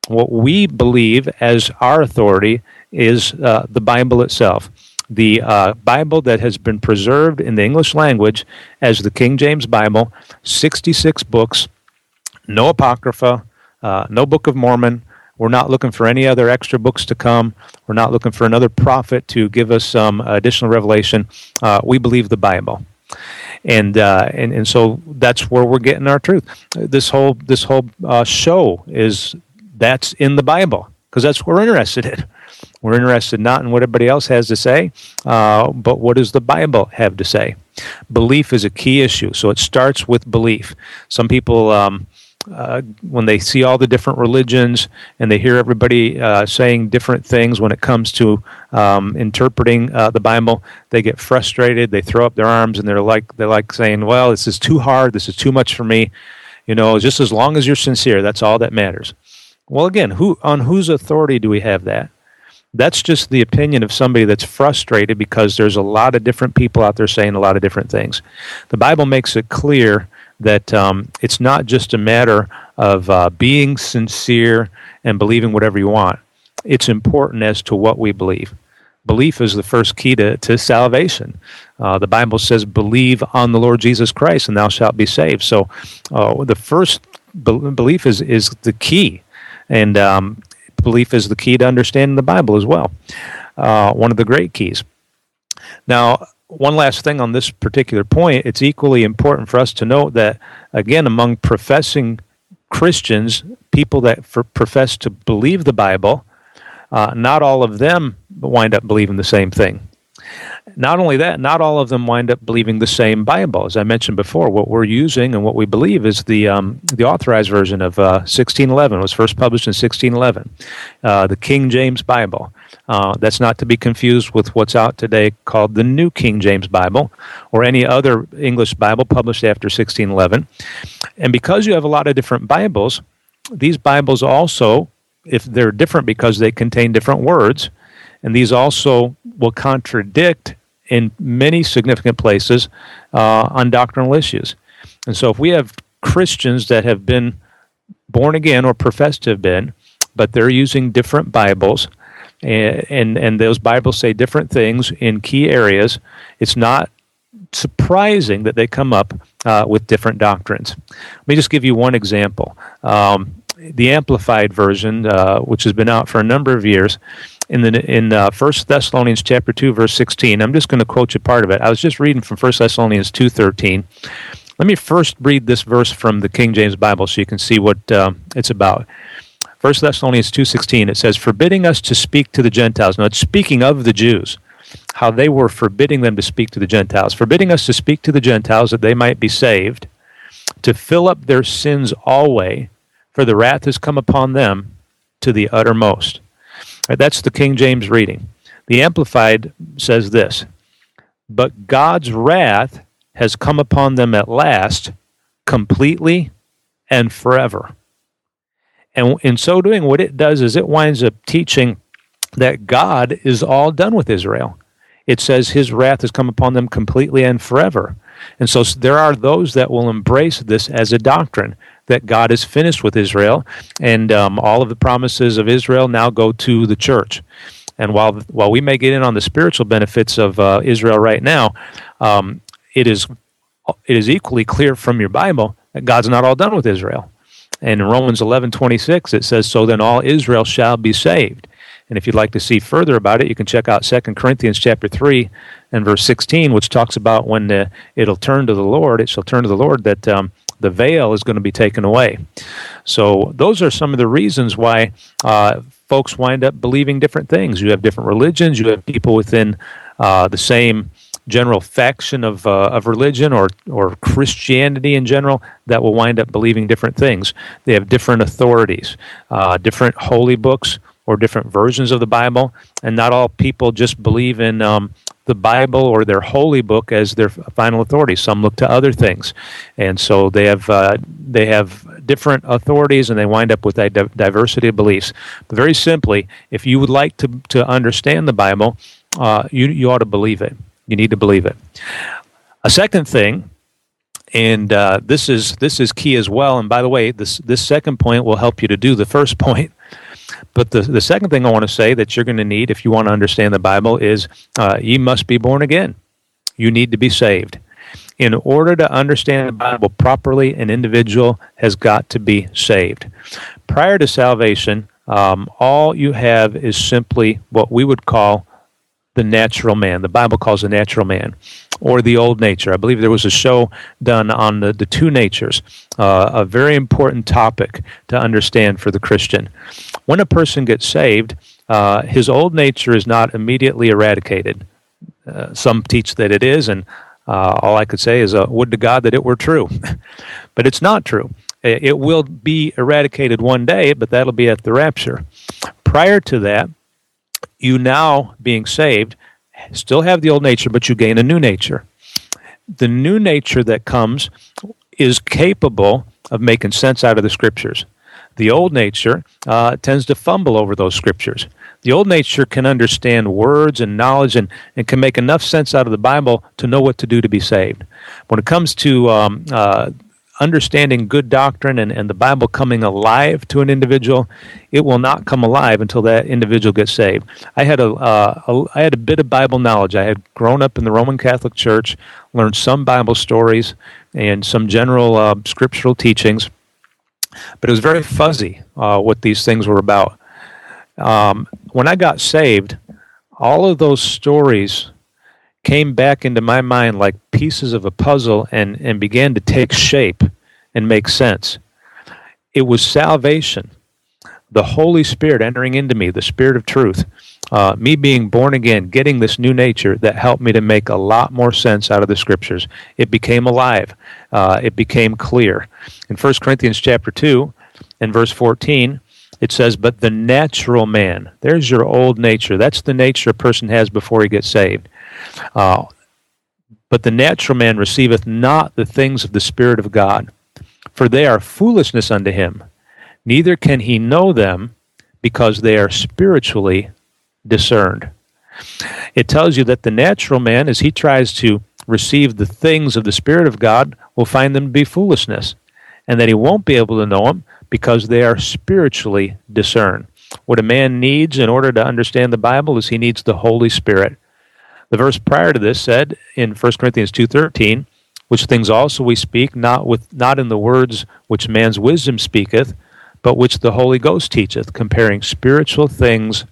What we believe as our authority is uh, the Bible itself the uh, Bible that has been preserved in the English language as the King James Bible, 66 books, no Apocrypha, uh, no Book of Mormon. We're not looking for any other extra books to come. We're not looking for another prophet to give us some additional revelation. Uh, we believe the Bible and uh, and and so that's where we're getting our truth. This whole this whole uh, show is that's in the Bible because that's what we're interested in. We're interested not in what everybody else has to say, uh, but what does the Bible have to say? Belief is a key issue, so it starts with belief. Some people. Um, uh, when they see all the different religions and they hear everybody uh, saying different things when it comes to um, interpreting uh, the Bible, they get frustrated. They throw up their arms and they're like they're like saying, "Well, this is too hard. This is too much for me." You know, just as long as you're sincere, that's all that matters. Well, again, who on whose authority do we have that? That's just the opinion of somebody that's frustrated because there's a lot of different people out there saying a lot of different things. The Bible makes it clear that um, it's not just a matter of uh, being sincere and believing whatever you want. It's important as to what we believe. Belief is the first key to, to salvation. Uh, the Bible says, Believe on the Lord Jesus Christ, and thou shalt be saved. So, uh, the first be- belief is, is the key. And um, belief is the key to understanding the Bible as well. Uh, one of the great keys. Now, one last thing on this particular point, it's equally important for us to note that, again, among professing Christians, people that profess to believe the Bible, uh, not all of them wind up believing the same thing. Not only that, not all of them wind up believing the same Bible. As I mentioned before, what we're using and what we believe is the um, the authorized version of uh, 1611. It was first published in 1611, uh, the King James Bible. Uh, that's not to be confused with what's out today called the New King James Bible or any other English Bible published after 1611. And because you have a lot of different Bibles, these Bibles also, if they're different because they contain different words, and these also will contradict in many significant places uh, on doctrinal issues. And so, if we have Christians that have been born again or profess to have been, but they're using different Bibles, and, and, and those Bibles say different things in key areas, it's not surprising that they come up uh, with different doctrines. Let me just give you one example. Um, the Amplified Version, uh, which has been out for a number of years, in the in uh, First Thessalonians chapter two verse sixteen. I'm just going to quote you part of it. I was just reading from First Thessalonians two thirteen. Let me first read this verse from the King James Bible so you can see what uh, it's about. First Thessalonians two sixteen. It says, "Forbidding us to speak to the Gentiles." Now it's speaking of the Jews, how they were forbidding them to speak to the Gentiles, forbidding us to speak to the Gentiles that they might be saved, to fill up their sins always, for the wrath has come upon them to the uttermost. That's the King James reading. The Amplified says this But God's wrath has come upon them at last, completely and forever. And in so doing, what it does is it winds up teaching that God is all done with Israel. It says his wrath has come upon them completely and forever. And so there are those that will embrace this as a doctrine that God is finished with Israel, and um, all of the promises of Israel now go to the church. And while while we may get in on the spiritual benefits of uh, Israel right now, um, it is it is equally clear from your Bible that God's not all done with Israel. And in Romans eleven twenty six, it says, "So then all Israel shall be saved." And if you'd like to see further about it, you can check out 2 Corinthians chapter 3 and verse 16, which talks about when uh, it'll turn to the Lord, it shall turn to the Lord that um, the veil is going to be taken away. So, those are some of the reasons why uh, folks wind up believing different things. You have different religions, you have people within uh, the same general faction of, uh, of religion or, or Christianity in general that will wind up believing different things. They have different authorities, uh, different holy books, or different versions of the Bible, and not all people just believe in um, the Bible or their holy book as their final authority. Some look to other things, and so they have uh, they have different authorities, and they wind up with a diversity of beliefs. But very simply, if you would like to to understand the Bible, uh, you you ought to believe it. You need to believe it. A second thing and uh, this is this is key as well. And by the way, this this second point will help you to do the first point. But the, the second thing I want to say that you're going to need if you want to understand the Bible is uh, you must be born again. You need to be saved. In order to understand the Bible properly, an individual has got to be saved. Prior to salvation, um, all you have is simply what we would call the natural man. The Bible calls the natural man or the old nature. I believe there was a show done on the, the two natures, uh, a very important topic to understand for the Christian. When a person gets saved, uh, his old nature is not immediately eradicated. Uh, some teach that it is, and uh, all I could say is, uh, would to God that it were true. but it's not true. It will be eradicated one day, but that'll be at the rapture. Prior to that, you now, being saved, still have the old nature, but you gain a new nature. The new nature that comes is capable of making sense out of the scriptures. The old nature uh, tends to fumble over those scriptures. The old nature can understand words and knowledge and, and can make enough sense out of the Bible to know what to do to be saved. When it comes to um, uh, understanding good doctrine and, and the Bible coming alive to an individual, it will not come alive until that individual gets saved. I had a, uh, a I had a bit of Bible knowledge. I had grown up in the Roman Catholic Church, learned some Bible stories and some general uh, scriptural teachings, but it was very fuzzy uh, what these things were about. Um, when I got saved, all of those stories came back into my mind like pieces of a puzzle and, and began to take shape and make sense. It was salvation, the Holy Spirit entering into me, the Spirit of truth, uh, me being born again, getting this new nature that helped me to make a lot more sense out of the Scriptures. It became alive. Uh, it became clear. In 1 Corinthians chapter 2 and verse 14, it says, But the natural man, there's your old nature. That's the nature a person has before he gets saved. Uh, but the natural man receiveth not the things of the Spirit of God, for they are foolishness unto him. Neither can he know them, because they are spiritually discerned. It tells you that the natural man, as he tries to receive the things of the Spirit of God, will find them to be foolishness, and that he won't be able to know them because they are spiritually discerned. What a man needs in order to understand the Bible is he needs the Holy Spirit. The verse prior to this said in 1 Corinthians 2:13, which things also we speak not with not in the words which man's wisdom speaketh, but which the Holy Ghost teacheth, comparing spiritual things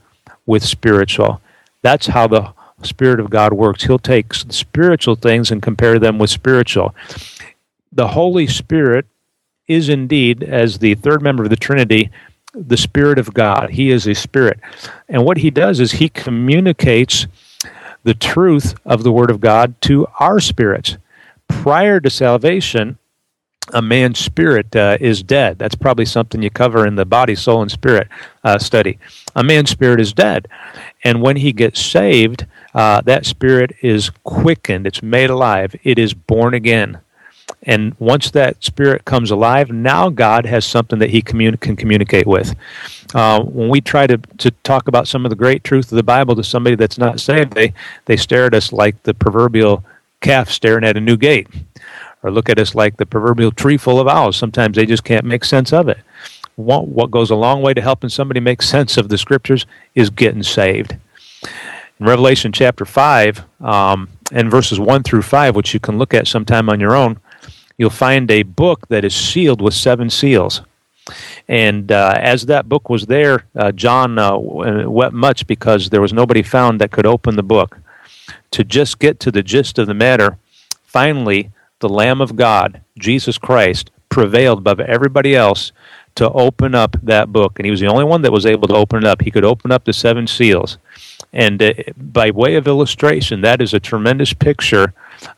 with spiritual. That's how the Spirit of God works. He'll take spiritual things and compare them with spiritual. The Holy Spirit is indeed, as the third member of the Trinity, the Spirit of God. He is a spirit. And what he does is he communicates the truth of the Word of God to our spirits. Prior to salvation, a man's spirit uh, is dead. That's probably something you cover in the body, soul, and spirit uh, study. A man's spirit is dead. And when he gets saved, uh, that spirit is quickened, it's made alive, it is born again. And once that spirit comes alive, now God has something that he communi- can communicate with. Uh, when we try to, to talk about some of the great truth of the Bible to somebody that's not saved, they, they stare at us like the proverbial calf staring at a new gate, or look at us like the proverbial tree full of owls. Sometimes they just can't make sense of it. What, goes a long way to helping somebody make sense of the scriptures is getting saved. In Revelation chapter 5 um, and verses 1 through 5, which you can look at sometime on your own, you'll find a book that is sealed with seven seals. And uh, as that book was there, uh, John uh, wept much because there was nobody found that could open the book. To just get to the gist of the matter, finally, the Lamb of God, Jesus Christ, prevailed above everybody else to open up that book. And he was the only one that was able to open it up. He could open up the seven seals. And uh, by way of illustration, that is a tremendous picture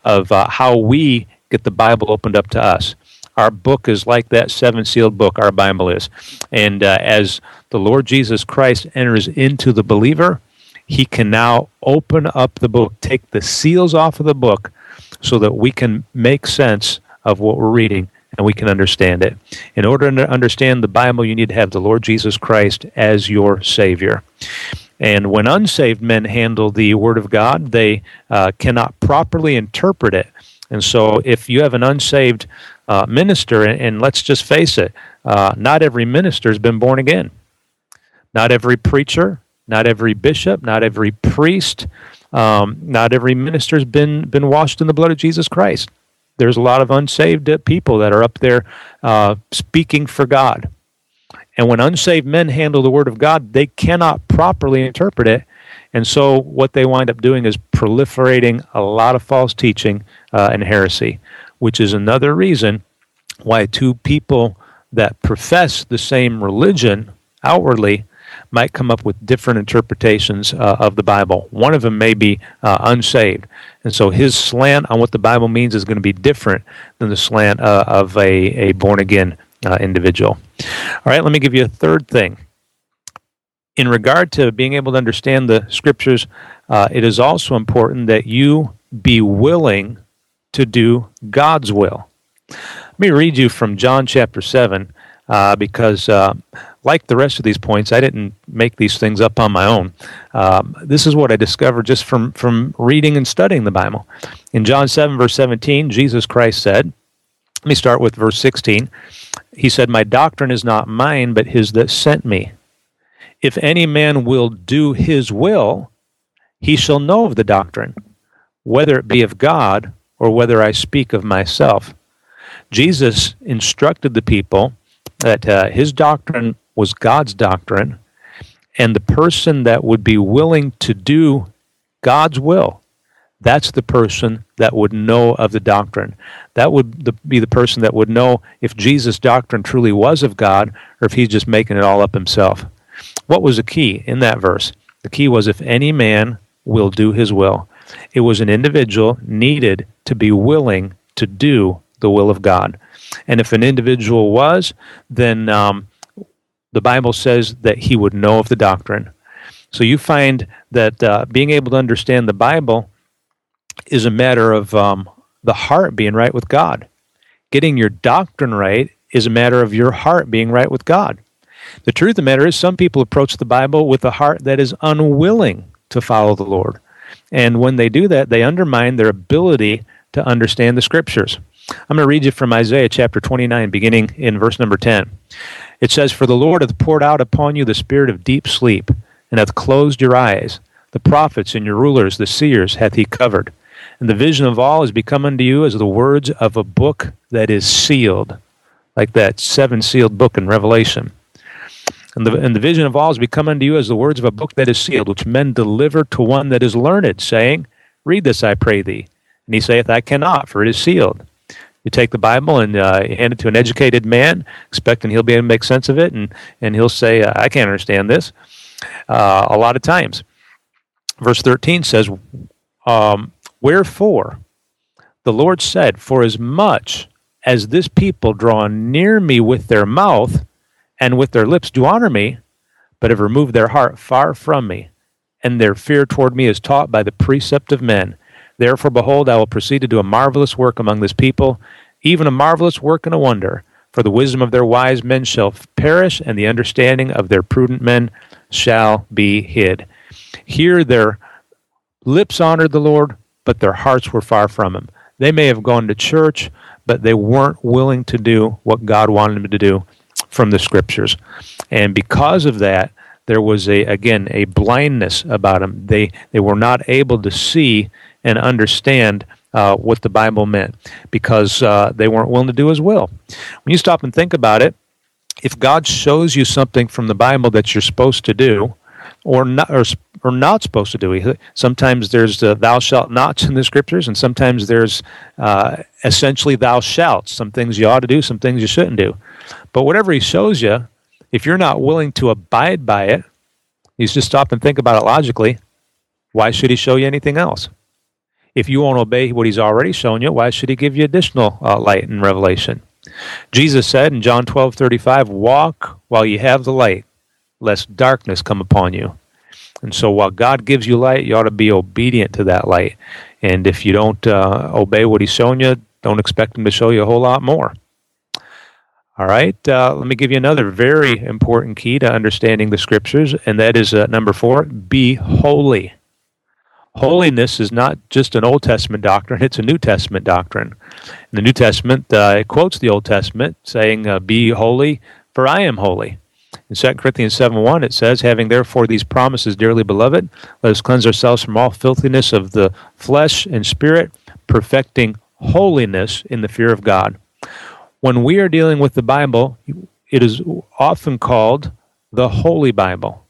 of uh, how we get the Bible opened up to us. Our book is like that seven sealed book, our Bible is. And uh, as the Lord Jesus Christ enters into the believer, he can now open up the book, take the seals off of the book, so that we can make sense of what we're reading and we can understand it. In order to understand the Bible, you need to have the Lord Jesus Christ as your Savior. And when unsaved men handle the Word of God, they uh, cannot properly interpret it and so, if you have an unsaved uh, minister, and, and, let's just face it, uh, not every minister has been born again. Not every preacher, not every bishop, not every priest, um, not every minister has been, been washed in the blood of Jesus Christ. there's a lot of unsaved people that are up there uh, speaking for God. And when unsaved men handle the Word of God, they cannot properly interpret it. And so, what they wind up doing is proliferating a lot of false teaching uh, and heresy, which is another reason why two people that profess the same religion outwardly might come up with different interpretations uh, of the Bible. One of them may be uh, unsaved, and so his slant on what the Bible means is going to be different than the slant uh, of a, a born again uh, individual. All right, let me give you a third thing. In regard to being able to understand the scriptures, uh, it is also important that you be willing to do God's will. Let me read you from John chapter 7 uh, because, uh, like the rest of these points, I didn't make these things up on my own. Um, this is what I discovered just from, from reading and studying the Bible. In John 7, verse 17, Jesus Christ said, let me start with verse 16. He said, My doctrine is not mine, but his that sent me. If any man will do his will, he shall know of the doctrine, whether it be of God or whether I speak of myself. Jesus instructed the people that uh, his doctrine was God's doctrine, and the person that would be willing to do God's will, that's the person that would know of the doctrine. That would be the person that would know if Jesus' doctrine truly was of God or if he's just making it all up himself. What was the key in that verse? The key was if any man will do his will. It was an individual needed to be willing to do the will of God. And if an individual was, then um, the Bible says that he would know of the doctrine. So you find that uh, being able to understand the Bible is a matter of um, the heart being right with God. Getting your doctrine right is a matter of your heart being right with God. The truth of the matter is, some people approach the Bible with a heart that is unwilling to follow the Lord. And when they do that, they undermine their ability to understand the Scriptures. I'm going to read you from Isaiah chapter 29, beginning in verse number 10. It says, For the Lord hath poured out upon you the spirit of deep sleep, and hath closed your eyes. The prophets and your rulers, the seers, hath he covered. And the vision of all is become unto you as the words of a book that is sealed, like that seven sealed book in Revelation. And the, and the vision of all is become unto you as the words of a book that is sealed, which men deliver to one that is learned, saying, Read this, I pray thee. And he saith, I cannot, for it is sealed. You take the Bible and uh, hand it to an educated man, expecting he'll be able to make sense of it, and, and he'll say, I can't understand this. Uh, a lot of times. Verse 13 says, um, Wherefore the Lord said, For as much as this people draw near me with their mouth and with their lips do honor me, but have removed their heart far from me, and their fear toward me is taught by the precept of men. Therefore, behold, I will proceed to do a marvelous work among this people, even a marvelous work and a wonder. For the wisdom of their wise men shall perish, and the understanding of their prudent men shall be hid. Here their lips honored the Lord, but their hearts were far from him. They may have gone to church, but they weren't willing to do what God wanted them to do from the scriptures. And because of that, there was a again a blindness about them. They they were not able to see and understand uh, what the Bible meant because uh, they weren't willing to do His will. When you stop and think about it, if God shows you something from the Bible that you're supposed to do, or not, or, or not supposed to do. Sometimes there's the thou shalt nots in the scriptures, and sometimes there's uh, essentially thou shalt. Some things you ought to do, some things you shouldn't do. But whatever he shows you, if you're not willing to abide by it, you just stop and think about it logically. Why should he show you anything else? If you won't obey what he's already shown you, why should he give you additional uh, light and revelation? Jesus said in John 12 35, Walk while you have the light, lest darkness come upon you. And so while God gives you light, you ought to be obedient to that light. And if you don't uh, obey what He's shown you, don't expect Him to show you a whole lot more. All right, uh, let me give you another very important key to understanding the Scriptures, and that is uh, number four be holy. Holiness is not just an Old Testament doctrine, it's a New Testament doctrine. In the New Testament, uh, it quotes the Old Testament saying, uh, Be holy, for I am holy. In 2 Corinthians 7 1, it says, Having therefore these promises, dearly beloved, let us cleanse ourselves from all filthiness of the flesh and spirit, perfecting holiness in the fear of God. When we are dealing with the Bible, it is often called the Holy Bible.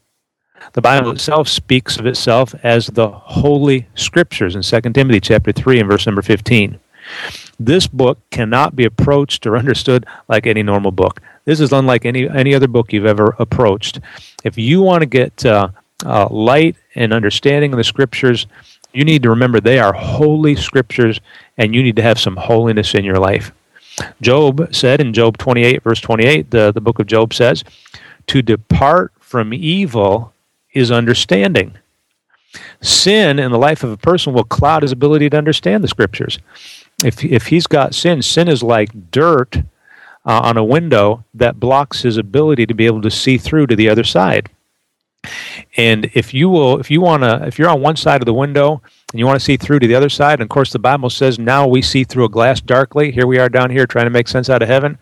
The Bible itself speaks of itself as the Holy Scriptures in 2 Timothy chapter 3 and verse number 15. This book cannot be approached or understood like any normal book. This is unlike any any other book you've ever approached. If you want to get uh, uh, light and understanding of the Scriptures, you need to remember they are holy Scriptures, and you need to have some holiness in your life. Job said in Job 28, verse 28, the, the book of Job says, To depart from evil is understanding. Sin in the life of a person will cloud his ability to understand the scriptures. If, if he's got sin, sin is like dirt uh, on a window that blocks his ability to be able to see through to the other side. And if you will, if you want to, if you're on one side of the window and you want to see through to the other side, and of course the Bible says now we see through a glass darkly. Here we are down here trying to make sense out of heaven.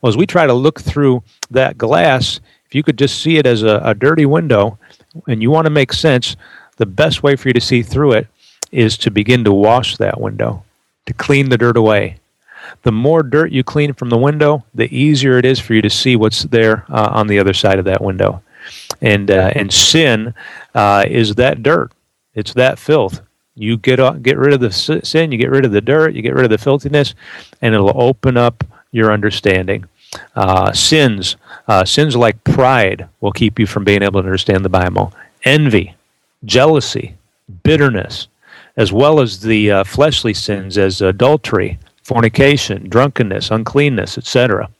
Well, as we try to look through that glass, if you could just see it as a, a dirty window, and you want to make sense, the best way for you to see through it is to begin to wash that window, to clean the dirt away. The more dirt you clean from the window, the easier it is for you to see what's there uh, on the other side of that window. And uh, and sin uh, is that dirt. It's that filth. You get uh, get rid of the sin, you get rid of the dirt, you get rid of the filthiness, and it'll open up your understanding. Uh, sins, uh, sins like pride will keep you from being able to understand the Bible. Envy, jealousy, bitterness, as well as the uh, fleshly sins as adultery, fornication, drunkenness, uncleanness, etc.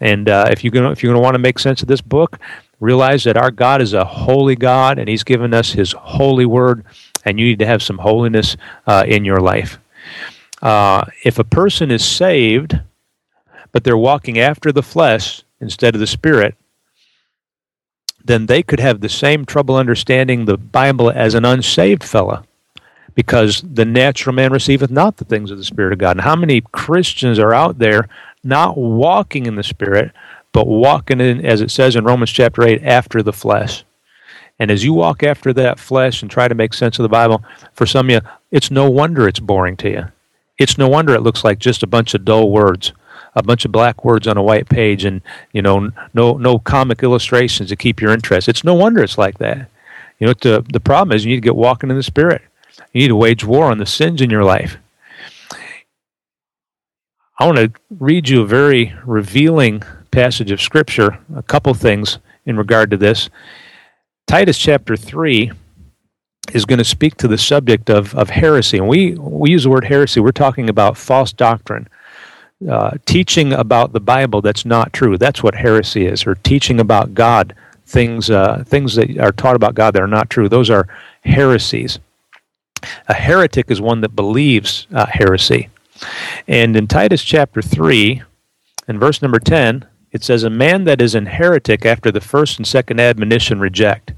And uh, if you're going if you're going to want to make sense of this book, realize that our God is a holy God, and He's given us His holy word, and you need to have some holiness uh, in your life. Uh, if a person is saved, but they're walking after the flesh instead of the spirit, then they could have the same trouble understanding the Bible as an unsaved fella because the natural man receiveth not the things of the Spirit of God. And how many Christians are out there not walking in the Spirit, but walking in, as it says in Romans chapter 8, after the flesh? And as you walk after that flesh and try to make sense of the Bible, for some of you, it's no wonder it's boring to you. It's no wonder it looks like just a bunch of dull words a bunch of black words on a white page and you know no no comic illustrations to keep your interest. It's no wonder it's like that. You know the the problem is you need to get walking in the spirit. You need to wage war on the sins in your life. I want to read you a very revealing passage of scripture, a couple things in regard to this. Titus chapter 3 is going to speak to the subject of, of heresy. And we, we use the word heresy, we're talking about false doctrine uh, teaching about the Bible that's not true. That's what heresy is, or teaching about God things uh, things that are taught about God that are not true. Those are heresies. A heretic is one that believes uh, heresy. And in Titus chapter 3, in verse number 10, it says, A man that is an heretic after the first and second admonition reject.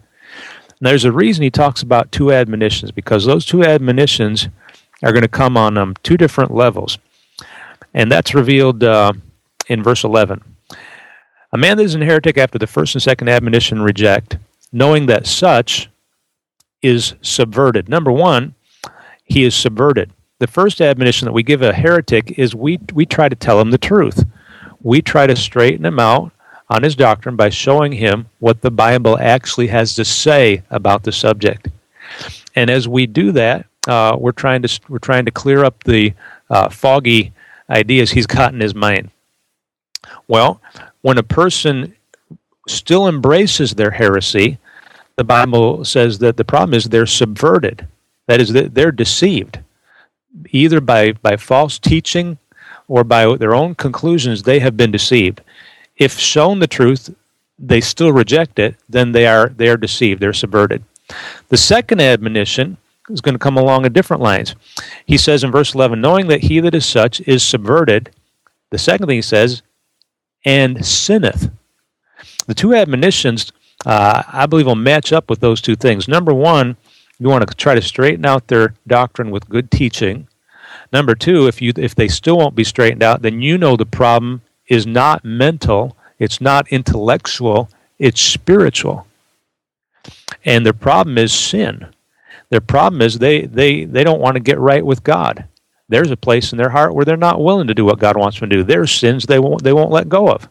Now, there's a reason he talks about two admonitions, because those two admonitions are going to come on um, two different levels. And that's revealed uh, in verse 11. A man that is an heretic after the first and second admonition reject, knowing that such is subverted. Number one, he is subverted. The first admonition that we give a heretic is we, we try to tell him the truth. We try to straighten him out on his doctrine by showing him what the Bible actually has to say about the subject. And as we do that, uh, we're trying to we're trying to clear up the uh, foggy ideas he's got in his mind. Well, when a person still embraces their heresy, the Bible says that the problem is they're subverted. That is, they're deceived, either by, by false teaching or by their own conclusions, they have been deceived. If shown the truth, they still reject it, then they are, they are deceived, they're subverted. The second admonition is going to come along in different lines. He says in verse 11, knowing that he that is such is subverted. The second thing he says, and sinneth. The two admonitions, uh, I believe, will match up with those two things. Number one, you want to try to straighten out their doctrine with good teaching. Number two, if you if they still won't be straightened out, then you know the problem is not mental, it's not intellectual, it's spiritual. And the problem is sin. Their problem is they, they, they don't want to get right with God. there's a place in their heart where they're not willing to do what God wants them to do. There's sins they won't they won't let go of.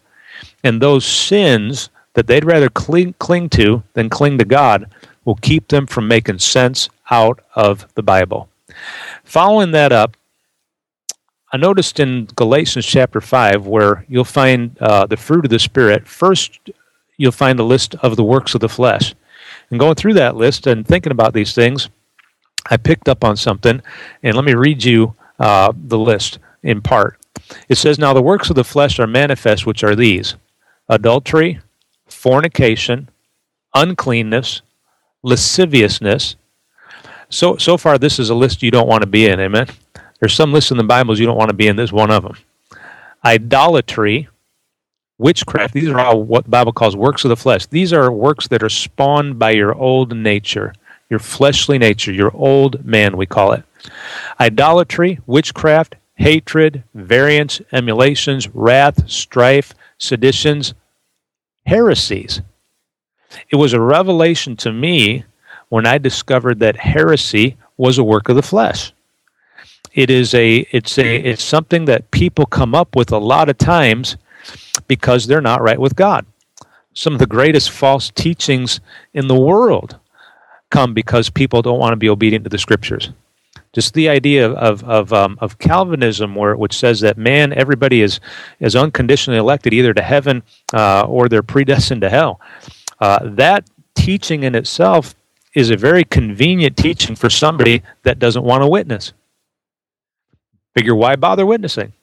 And those sins that they'd rather cling, cling to than cling to God will keep them from making sense out of the Bible. Following that up, I noticed in Galatians chapter 5, where you'll find uh, the fruit of the Spirit, first you'll find a list of the works of the flesh. And going through that list and thinking about these things, I picked up on something, and let me read you uh, the list in part. It says, Now the works of the flesh are manifest, which are these adultery, fornication, uncleanness, lasciviousness. So, so far, this is a list you don't want to be in, amen? There's some lists in the Bibles you don't want to be in. This one of them. Idolatry, witchcraft. These are all what the Bible calls works of the flesh. These are works that are spawned by your old nature, your fleshly nature, your old man, we call it. Idolatry, witchcraft, hatred, variance, emulations, wrath, strife, seditions, heresies. It was a revelation to me when I discovered that heresy was a work of the flesh. It is a it's a it's something that people come up with a lot of times because they're not right with God. Some of the greatest false teachings in the world come because people don't want to be obedient to the scriptures. Just the idea of of um, of Calvinism, where which says that man, everybody is is unconditionally elected either to heaven uh, or they're predestined to hell. Uh, that teaching in itself is a very convenient teaching for somebody that doesn't want to witness. Figure why bother witnessing?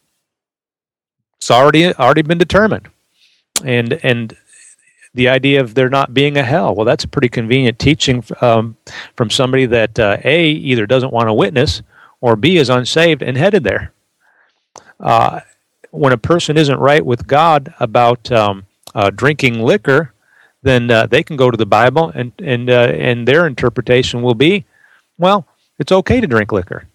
It's already already been determined, and and the idea of there not being a hell. Well, that's a pretty convenient teaching um, from somebody that uh, a either doesn't want to witness or b is unsaved and headed there. Uh, when a person isn't right with God about um, uh, drinking liquor, then uh, they can go to the Bible and and uh, and their interpretation will be, well, it's okay to drink liquor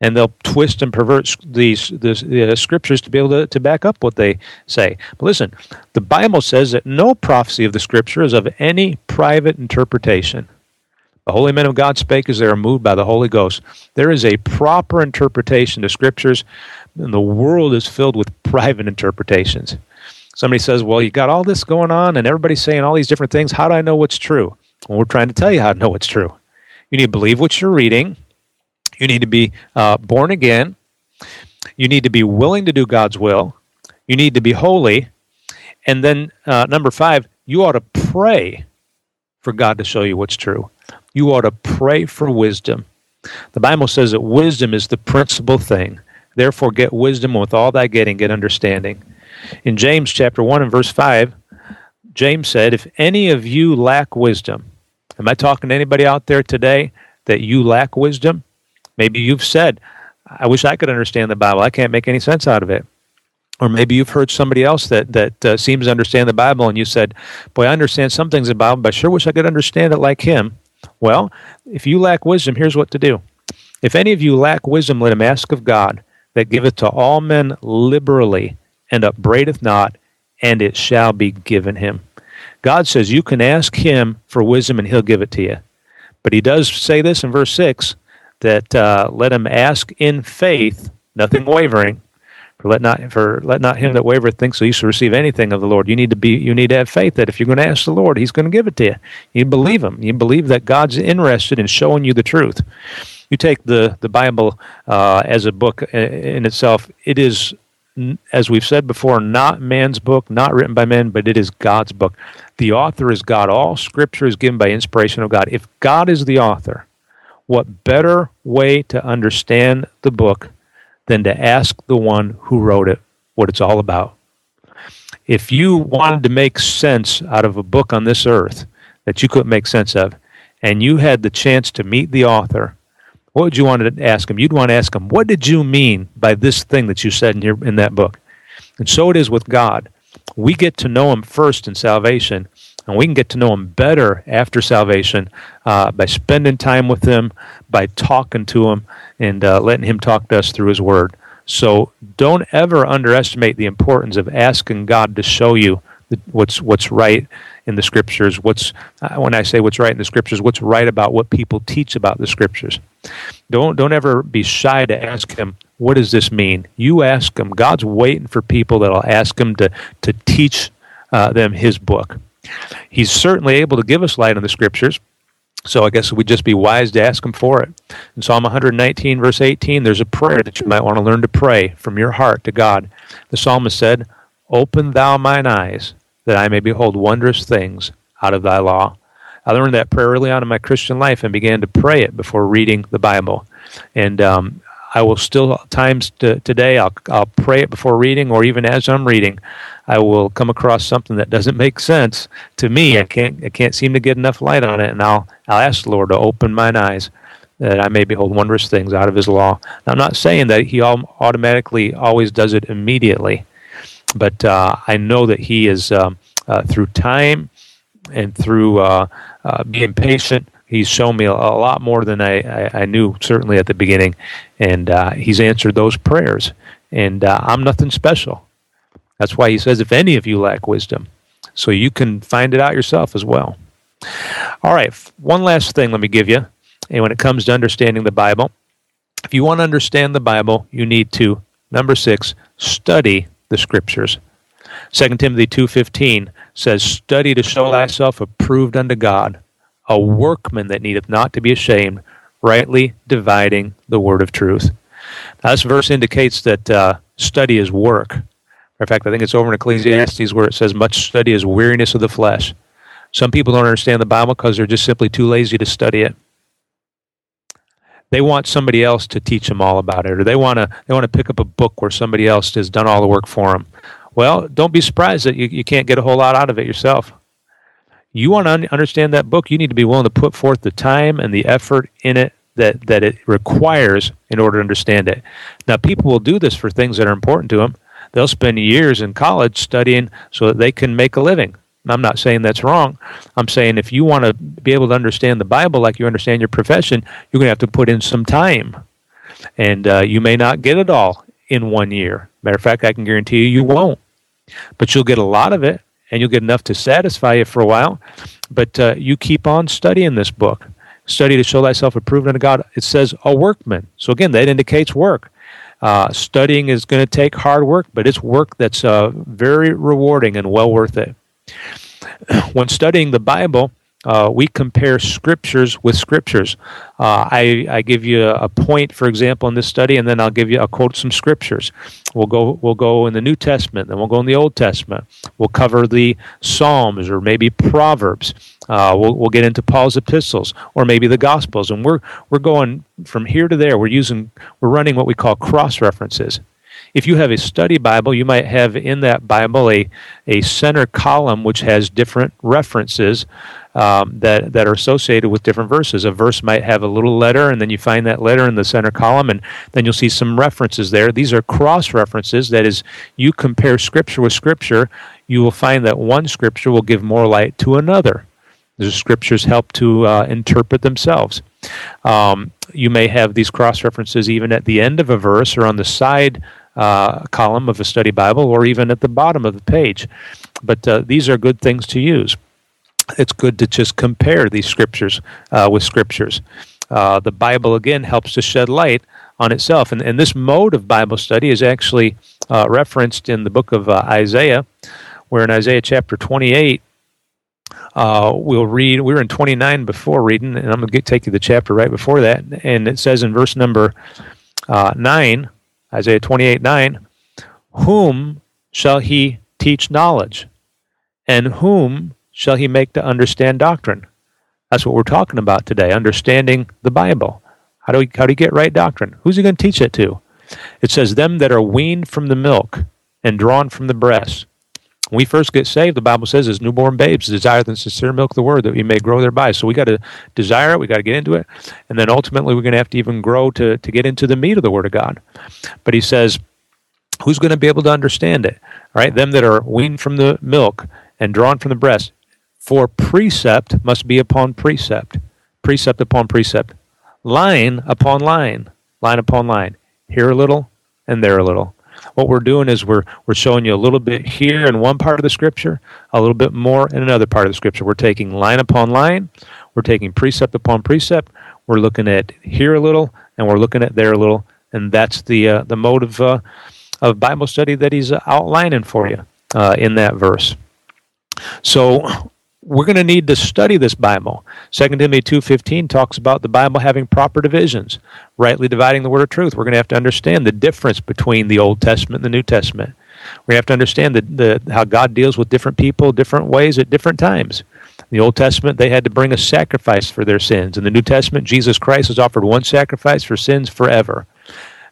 and they'll twist and pervert these the uh, scriptures to be able to, to back up what they say. But listen, the Bible says that no prophecy of the scripture is of any private interpretation. The holy men of God spake as they are moved by the Holy Ghost. There is a proper interpretation to scriptures, and the world is filled with private interpretations. Somebody says, Well, you got all this going on, and everybody's saying all these different things. How do I know what's true? Well, we're trying to tell you how to know what's true. You need to believe what you're reading you need to be uh, born again. You need to be willing to do God's will. You need to be holy. And then, uh, number five, you ought to pray for God to show you what's true. You ought to pray for wisdom. The Bible says that wisdom is the principal thing. Therefore, get wisdom with all thy getting, get understanding. In James chapter 1 and verse 5, James said, If any of you lack wisdom, am I talking to anybody out there today that you lack wisdom? Maybe you've said, I wish I could understand the Bible. I can't make any sense out of it. Or maybe you've heard somebody else that, that uh, seems to understand the Bible and you said, Boy, I understand some things about the Bible, but I sure wish I could understand it like him. Well, if you lack wisdom, here's what to do. If any of you lack wisdom, let him ask of God, that giveth to all men liberally, and upbraideth not, and it shall be given him. God says you can ask him for wisdom and he'll give it to you. But he does say this in verse 6 that uh, let him ask in faith, nothing wavering. For let not for let not him that wavereth think so you shall receive anything of the Lord. You need to be you need to have faith that if you're going to ask the Lord, He's going to give it to you. You believe Him. You believe that God's interested in showing you the truth. You take the the Bible uh, as a book in itself. It is, as we've said before, not man's book, not written by men, but it is God's book. The author is God. All Scripture is given by inspiration of God. If God is the author, what better way to understand the book than to ask the one who wrote it what it's all about? If you wanted to make sense out of a book on this earth that you couldn't make sense of, and you had the chance to meet the author, what would you want to ask him? You'd want to ask him, What did you mean by this thing that you said in, your, in that book? And so it is with God. We get to know him first in salvation, and we can get to know Him better after salvation uh, by spending time with Him, by talking to Him, and uh, letting Him talk to us through His Word. So don't ever underestimate the importance of asking God to show you what's what's right in the Scriptures. What's uh, when I say what's right in the Scriptures, what's right about what people teach about the Scriptures. Don't don't ever be shy to ask Him what does this mean? You ask him. God's waiting for people that'll ask him to, to teach uh, them his book. He's certainly able to give us light on the scriptures. So I guess we'd just be wise to ask him for it. In Psalm 119, verse 18, there's a prayer that you might want to learn to pray from your heart to God. The psalmist said, Open thou mine eyes, that I may behold wondrous things out of thy law. I learned that prayer early on in my Christian life and began to pray it before reading the Bible. And um, I will still times to, today I'll I'll pray it before reading or even as I'm reading, I will come across something that doesn't make sense to me. I can't I can't seem to get enough light on it, and I'll I'll ask the Lord to open mine eyes that I may behold wondrous things out of His law. Now, I'm not saying that He automatically always does it immediately, but uh, I know that He is um, uh, through time and through uh, uh being patient he's shown me a, lot more than I, I, I, knew certainly at the beginning, and uh, he's answered those prayers. And uh, I'm nothing special. That's why he says, "If any of you lack wisdom," so you can find it out yourself as well. All right, one last thing let me give you, and when it comes to understanding the Bible, if you want to understand the Bible, you need to number six study the Scriptures. 2 Timothy 2:15 says, "Study to show thyself approved unto God." A workman that needeth not to be ashamed, rightly dividing the word of truth. Now, this verse indicates that uh, study is work. In fact, I think it's over in Ecclesiastes where it says, Much study is weariness of the flesh. Some people don't understand the Bible because they're just simply too lazy to study it. They want somebody else to teach them all about it, or they want to they want to pick up a book where somebody else has done all the work for them. Well, don't be surprised that you, you can't get a whole lot out of it yourself you want to understand that book, you need to be willing to put forth the time and the effort in it that, that it requires in order to understand it. Now, people will do this for things that are important to them. They'll spend years in college studying so that they can make a living. I'm not saying that's wrong. I'm saying if you want to be able to understand the Bible like you understand your profession, you're going to have to put in some time. And uh, you may not get it all in one year. Matter of fact, I can guarantee you you won't. But you'll get a lot of it and you'll get enough to satisfy you for a while. But uh, you keep on studying this book. Study to show thyself approved unto God. It says a workman. So again, that indicates work. Uh, studying is going to take hard work, but it's work that's uh, very rewarding and well worth it. When studying the Bible, uh, we compare scriptures with scriptures. Uh, I, I give you a, point, for example, in this study, and then I'll give you I'll quote some scriptures. We'll go we'll go in the New Testament, then we'll go in the Old Testament. We'll cover the Psalms or maybe Proverbs. Uh, we'll, we'll get into Paul's epistles or maybe the Gospels, and we're we're going from here to there. We're using we're running what we call cross references. If you have a study Bible, you might have in that Bible a, a center column which has different references um, that, that are associated with different verses. A verse might have a little letter, and then you find that letter in the center column, and then you'll see some references there. These are cross references. That is, you compare Scripture with Scripture, you will find that one Scripture will give more light to another. The Scriptures help to uh, interpret themselves. Um, you may have these cross references even at the end of a verse or on the side uh, column of a study Bible or even at the bottom of the page. But uh, these are good things to use. It's good to just compare these scriptures uh, with scriptures. Uh, the Bible, again, helps to shed light on itself. And, and this mode of Bible study is actually uh, referenced in the book of uh, Isaiah, where in Isaiah chapter 28, uh, we'll read, we were in 29 before reading, and I'm going to take you the chapter right before that. And it says in verse number uh, 9, Isaiah 28 9, Whom shall he teach knowledge? And whom shall he make to understand doctrine? That's what we're talking about today, understanding the Bible. How do we, how do you get right doctrine? Who's he going to teach it to? It says, Them that are weaned from the milk and drawn from the breast. When we first get saved, the Bible says, as newborn babes, desire the sincere milk of the word that we may grow thereby. So we got to desire it, we got to get into it, and then ultimately we're going to have to even grow to, to get into the meat of the word of God. But he says, who's going to be able to understand it? Right? Them that are weaned from the milk and drawn from the breast. For precept must be upon precept, precept upon precept, line upon line, line upon line. Here a little and there a little. What we're doing is we're we're showing you a little bit here in one part of the scripture, a little bit more in another part of the scripture. We're taking line upon line, we're taking precept upon precept. We're looking at here a little and we're looking at there a little and that's the uh, the mode of uh, of Bible study that he's outlining for you uh, in that verse. So we're going to need to study this Bible. 2 Timothy 2.15 talks about the Bible having proper divisions, rightly dividing the word of truth. We're going to have to understand the difference between the Old Testament and the New Testament. We have to understand the, the, how God deals with different people different ways at different times. In the Old Testament, they had to bring a sacrifice for their sins. In the New Testament, Jesus Christ has offered one sacrifice for sins forever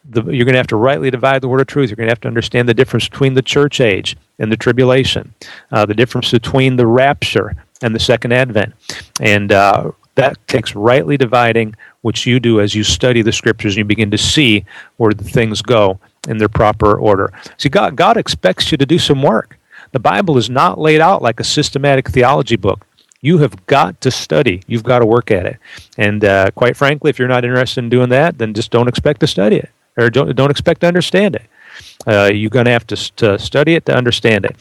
the, you're going to have to rightly divide the word of truth. You're going to have to understand the difference between the church age and the tribulation, uh, the difference between the rapture and the second advent. And uh, that takes rightly dividing, which you do as you study the scriptures and you begin to see where the things go in their proper order. See, God, God expects you to do some work. The Bible is not laid out like a systematic theology book. You have got to study. You've got to work at it. And uh, quite frankly, if you're not interested in doing that, then just don't expect to study it or don't, don't expect to understand it. Uh, you're going to have to, study it to understand it,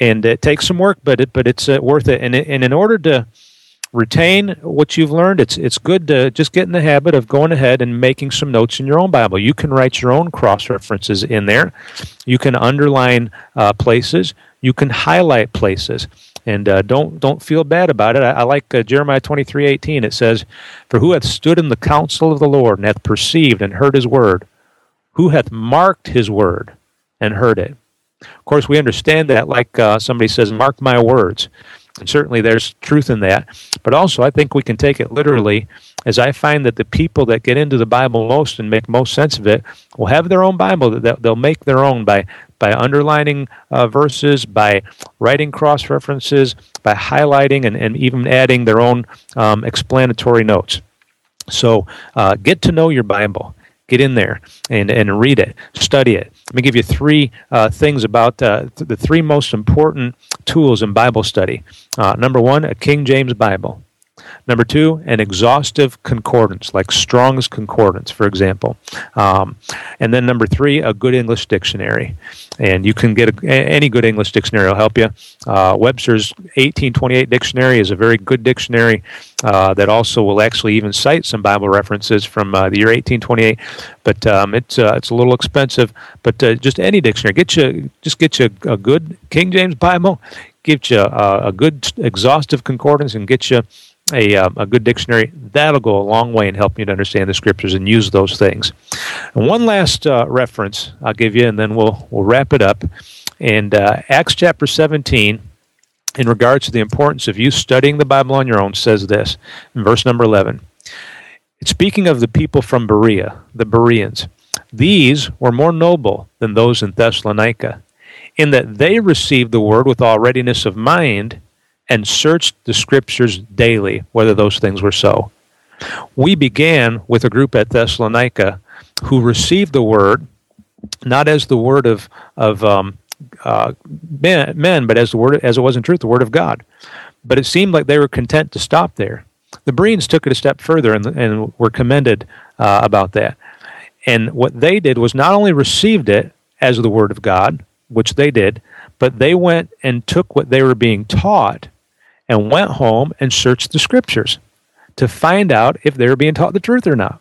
and it takes some work, but it, but it's uh, worth it. And, and in order to retain what you've learned, it's it's good to just get in the habit of going ahead and making some notes in your own Bible. You can write your own cross references in there. You can underline uh, places. You can highlight places and uh, don't don't feel bad about it. I, I like uh, Jeremiah twenty three eighteen. It says, "For who hath stood in the counsel of the Lord and hath perceived and heard His word, who hath marked his word and heard it. Of course, we understand that, like uh, somebody says, mark my words. And certainly there's truth in that. But also, I think we can take it literally, as I find that the people that get into the Bible most and make most sense of it will have their own Bible that they'll make their own by, by underlining uh, verses, by writing cross references, by highlighting, and, and even adding their own um, explanatory notes. So uh, get to know your Bible. Get in there and, and read it, study it. Let me give you three uh, things about uh, th- the three most important tools in Bible study. Uh, number one, a King James Bible. Number two, an exhaustive concordance, like Strong's Concordance, for example. Um, and then number three, a good English dictionary. And you can get a, any good English dictionary will help you. Uh, Webster's 1828 dictionary is a very good dictionary uh, that also will actually even cite some Bible references from uh, the year 1828. But um, it's uh, it's a little expensive. But uh, just any dictionary, get you just get you a good King James Bible, get you a, a good exhaustive concordance, and get you a, uh, a good dictionary, that'll go a long way in helping you to understand the scriptures and use those things. And one last uh, reference I'll give you, and then we'll, we'll wrap it up. And uh, Acts chapter 17, in regards to the importance of you studying the Bible on your own, says this in verse number 11. It's speaking of the people from Berea, the Bereans. These were more noble than those in Thessalonica, in that they received the word with all readiness of mind and searched the scriptures daily whether those things were so. We began with a group at Thessalonica who received the word not as the word of of um, uh, men, men, but as the word as it was in truth, the word of God. But it seemed like they were content to stop there. The Bereans took it a step further and, and were commended uh, about that. And what they did was not only received it as the word of God, which they did, but they went and took what they were being taught and went home and searched the scriptures to find out if they were being taught the truth or not.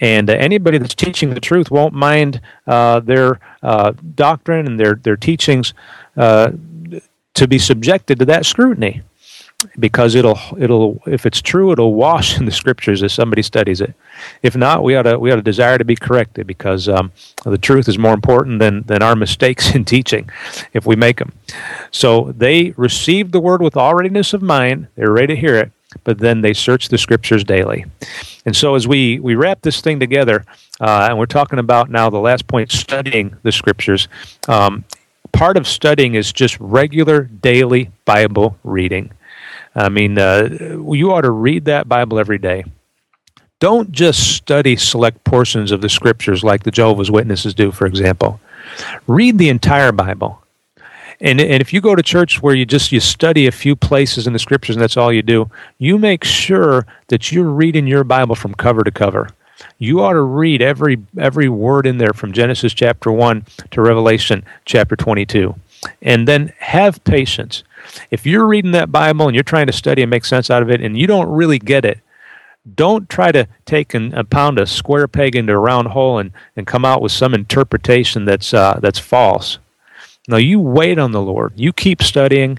And uh, anybody that's teaching the truth won't mind uh, their uh, doctrine and their, their teachings uh, to be subjected to that scrutiny because it'll it'll if it's true it'll wash in the scriptures as somebody studies it. If not, we ought to we ought to desire to be corrected because um, the truth is more important than than our mistakes in teaching if we make them. So they received the word with all readiness of mind; they're ready to hear it, but then they search the scriptures daily. And so as we we wrap this thing together, uh, and we're talking about now the last point, studying the scriptures. Um, part of studying is just regular daily Bible reading. I mean, uh, you ought to read that Bible every day. Don't just study select portions of the scriptures like the Jehovah's Witnesses do, for example. Read the entire Bible. And, and if you go to church where you just you study a few places in the scriptures and that's all you do, you make sure that you're reading your Bible from cover to cover. You ought to read every every word in there from Genesis chapter 1 to Revelation chapter 22. And then have patience if you're reading that Bible and you're trying to study and make sense out of it and you don't really get it, don't try to take and uh, pound a square peg into a round hole and, and come out with some interpretation that's uh, that's false. No, you wait on the Lord. You keep studying.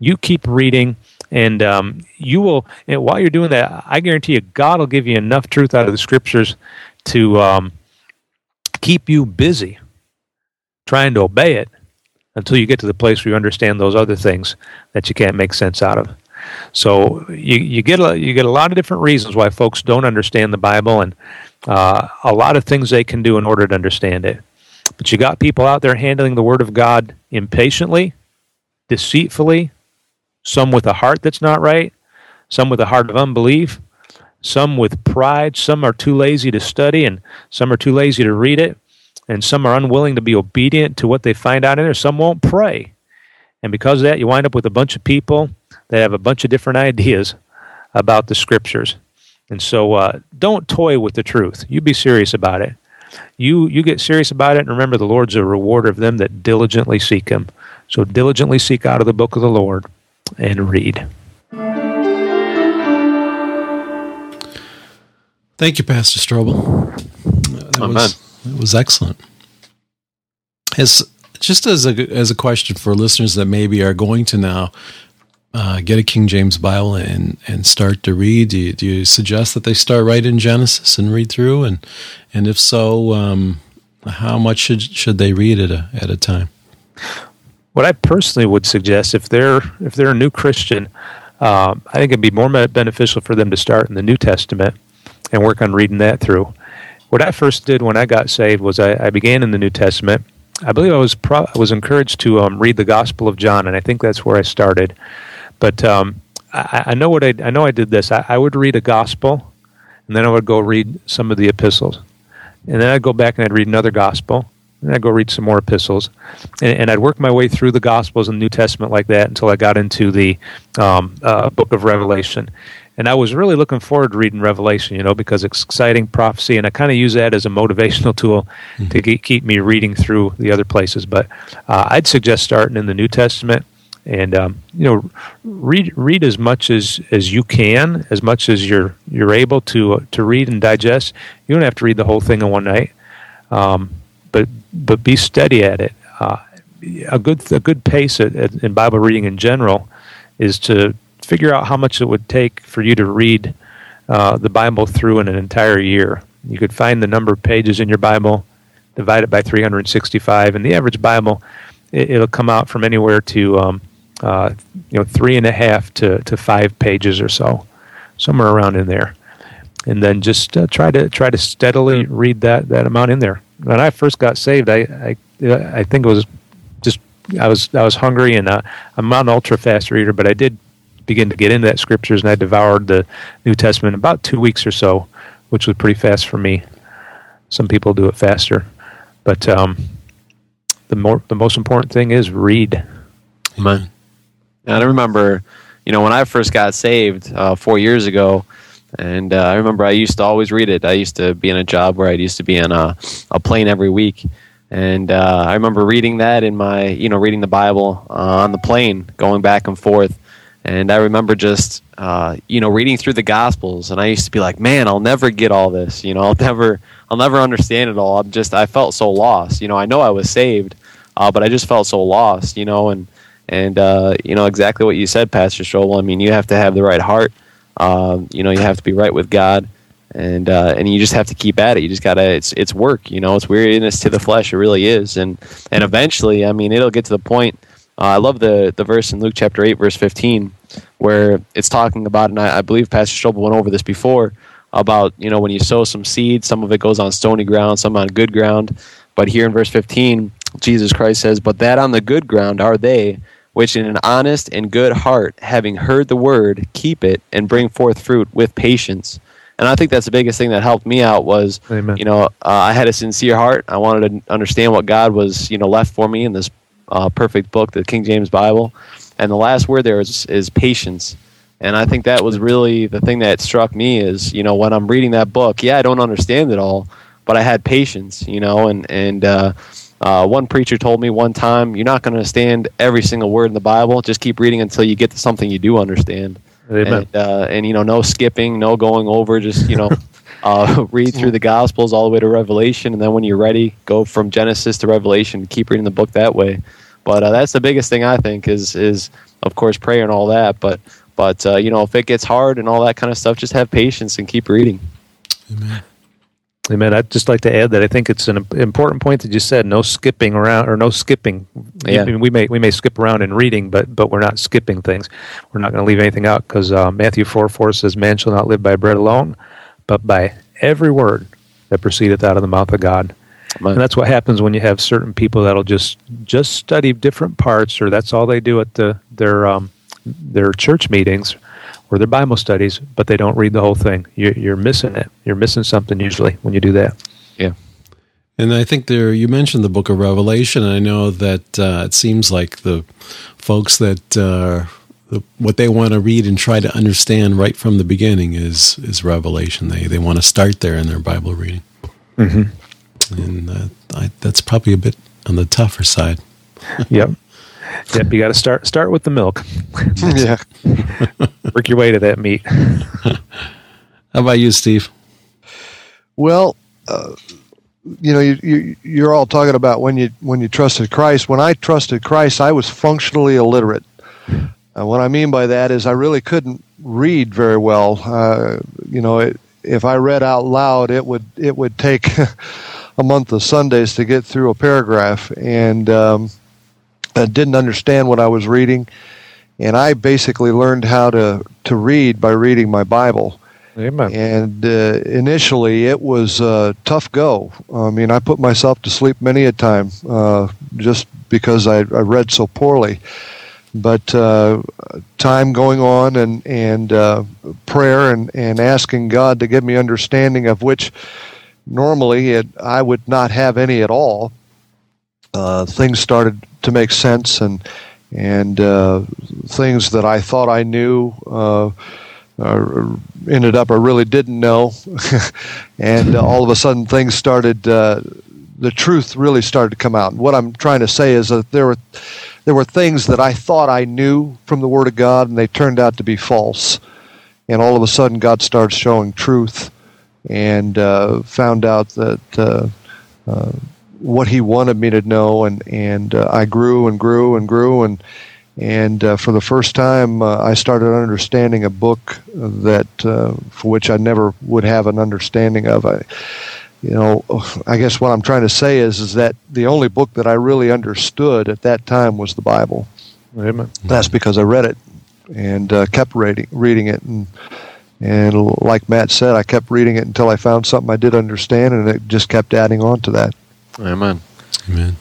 You keep reading, and um, you will. And while you're doing that, I guarantee you, God will give you enough truth out of the Scriptures to um, keep you busy trying to obey it until you get to the place where you understand those other things that you can't make sense out of. So you, you get a, you get a lot of different reasons why folks don't understand the Bible, and uh, a lot of things they can do in order to understand it. But you got people out there handling the Word of God impatiently, deceitfully, some with a heart that's not right, some with a heart of unbelief, some with pride, some are too lazy to study, and some are too lazy to read it, and some are unwilling to be obedient to what they find out in there. Some won't pray. And because of that, you wind up with a bunch of people that have a bunch of different ideas about the scriptures. And so uh, don't toy with the truth. You be serious about it. You, you get serious about it, and remember the Lord's a rewarder of them that diligently seek Him. So diligently seek out of the book of the Lord and read. Thank you, Pastor Strobel. That Amen. was, that was excellent. As just as a as a question for listeners that maybe are going to now uh, get a King James Bible and and start to read, do you, do you suggest that they start right in Genesis and read through, and and if so, um, how much should should they read at a at a time? What I personally would suggest, if they're if they're a new Christian, um, I think it'd be more beneficial for them to start in the New Testament and work on reading that through. What I first did when I got saved was I, I began in the New Testament. I believe I was pro- I was encouraged to um, read the Gospel of John, and I think that's where I started. But um, I, I know what I I know I did this. I, I would read a Gospel, and then I would go read some of the epistles, and then I'd go back and I'd read another Gospel, and I'd go read some more epistles, and, and I'd work my way through the Gospels and New Testament like that until I got into the um, uh, Book of Revelation. And I was really looking forward to reading Revelation, you know, because it's exciting prophecy, and I kind of use that as a motivational tool to ke- keep me reading through the other places. But uh, I'd suggest starting in the New Testament, and um, you know, read read as much as, as you can, as much as you're you're able to uh, to read and digest. You don't have to read the whole thing in one night, um, but but be steady at it. Uh, a good a good pace at, at, in Bible reading in general is to figure out how much it would take for you to read uh, the Bible through in an entire year. You could find the number of pages in your Bible, divide it by 365, and the average Bible it, it'll come out from anywhere to um, uh, you know three and a half to, to five pages or so, somewhere around in there. And then just uh, try to try to steadily read that, that amount in there. When I first got saved, I I, I think it was just I was I was hungry and uh, I'm not an ultra fast reader, but I did begin to get into that scriptures and I devoured the New Testament in about two weeks or so, which was pretty fast for me. Some people do it faster, but um, the more the most important thing is read. Amen. And I remember, you know, when I first got saved uh, four years ago, and uh, I remember I used to always read it. I used to be in a job where I used to be on a, a plane every week. And uh, I remember reading that in my, you know, reading the Bible uh, on the plane, going back and forth. And I remember just, uh, you know, reading through the Gospels, and I used to be like, "Man, I'll never get all this. You know, I'll never, I'll never understand it all. I'm just, I felt so lost. You know, I know I was saved, uh, but I just felt so lost. You know, and and uh, you know exactly what you said, Pastor Strobel. I mean, you have to have the right heart. Um, you know, you have to be right with God, and uh, and you just have to keep at it. You just gotta. It's it's work. You know, it's weariness to the flesh. It really is, and and eventually, I mean, it'll get to the point. Uh, I love the the verse in Luke chapter eight, verse fifteen, where it's talking about, and I, I believe Pastor Strobel went over this before about you know when you sow some seed, some of it goes on stony ground, some on good ground. But here in verse fifteen, Jesus Christ says, "But that on the good ground are they." Which in an honest and good heart, having heard the word, keep it and bring forth fruit with patience. And I think that's the biggest thing that helped me out was, Amen. you know, uh, I had a sincere heart. I wanted to understand what God was, you know, left for me in this uh, perfect book, the King James Bible. And the last word there is, is patience. And I think that was really the thing that struck me is, you know, when I'm reading that book, yeah, I don't understand it all, but I had patience, you know, and, and, uh, uh, one preacher told me one time, "You're not going to understand every single word in the Bible. Just keep reading until you get to something you do understand." Amen. and uh, and you know no skipping, no going over. Just you know. Uh, read through the Gospels all the way to Revelation, and then when you're ready, go from Genesis to Revelation. Keep reading the book that way. But uh, that's the biggest thing I think is is of course prayer and all that. But but uh, you know if it gets hard and all that kind of stuff, just have patience and keep reading. Amen. Amen. I'd just like to add that I think it's an important point that you said. No skipping around, or no skipping. Yeah. I mean, we may we may skip around in reading, but but we're not skipping things. We're not going to leave anything out because uh, Matthew four four says, "Man shall not live by bread alone, but by every word that proceedeth out of the mouth of God." And that's what happens when you have certain people that'll just just study different parts, or that's all they do at the their um, their church meetings or their Bible studies, but they don't read the whole thing. You're, you're missing it. You're missing something usually when you do that. Yeah. And I think there, you mentioned the book of Revelation. And I know that uh, it seems like the folks that uh, the, what they want to read and try to understand right from the beginning is is Revelation. They they want to start there in their Bible reading, mm-hmm. and uh, I, that's probably a bit on the tougher side. Yep. Yep. You got to start start with the milk. yeah. Work your way to that meat. How about you, Steve? Well, uh, you know, you, you, you're all talking about when you when you trusted Christ. When I trusted Christ, I was functionally illiterate. Uh, what I mean by that is I really couldn't read very well. Uh, you know, it, if I read out loud, it would it would take a month of Sundays to get through a paragraph, and um, I didn't understand what I was reading. And I basically learned how to to read by reading my Bible. Amen. And uh, initially, it was a tough go. I mean, I put myself to sleep many a time uh, just because I, I read so poorly. But uh, time going on and and uh, prayer and, and asking God to give me understanding of which normally it, I would not have any at all. Uh, things started to make sense and and uh, things that I thought I knew uh, uh, ended up I really didn't know, and all of a sudden things started. The truth really started to come out. And what I'm trying to say is that there were there were things that I thought I knew from the Word of God, and they turned out to be false. And all of a sudden, God starts showing truth, and uh, found out that uh, uh, what He wanted me to know, and and uh, I grew and grew and grew, and and uh, for the first time, uh, I started understanding a book that for which I never would have an understanding of. I, you know, I guess what I'm trying to say is is that the only book that I really understood at that time was the Bible. Amen. That's because I read it and uh, kept reading reading it, and and like Matt said, I kept reading it until I found something I did understand, and it just kept adding on to that. Amen. Amen.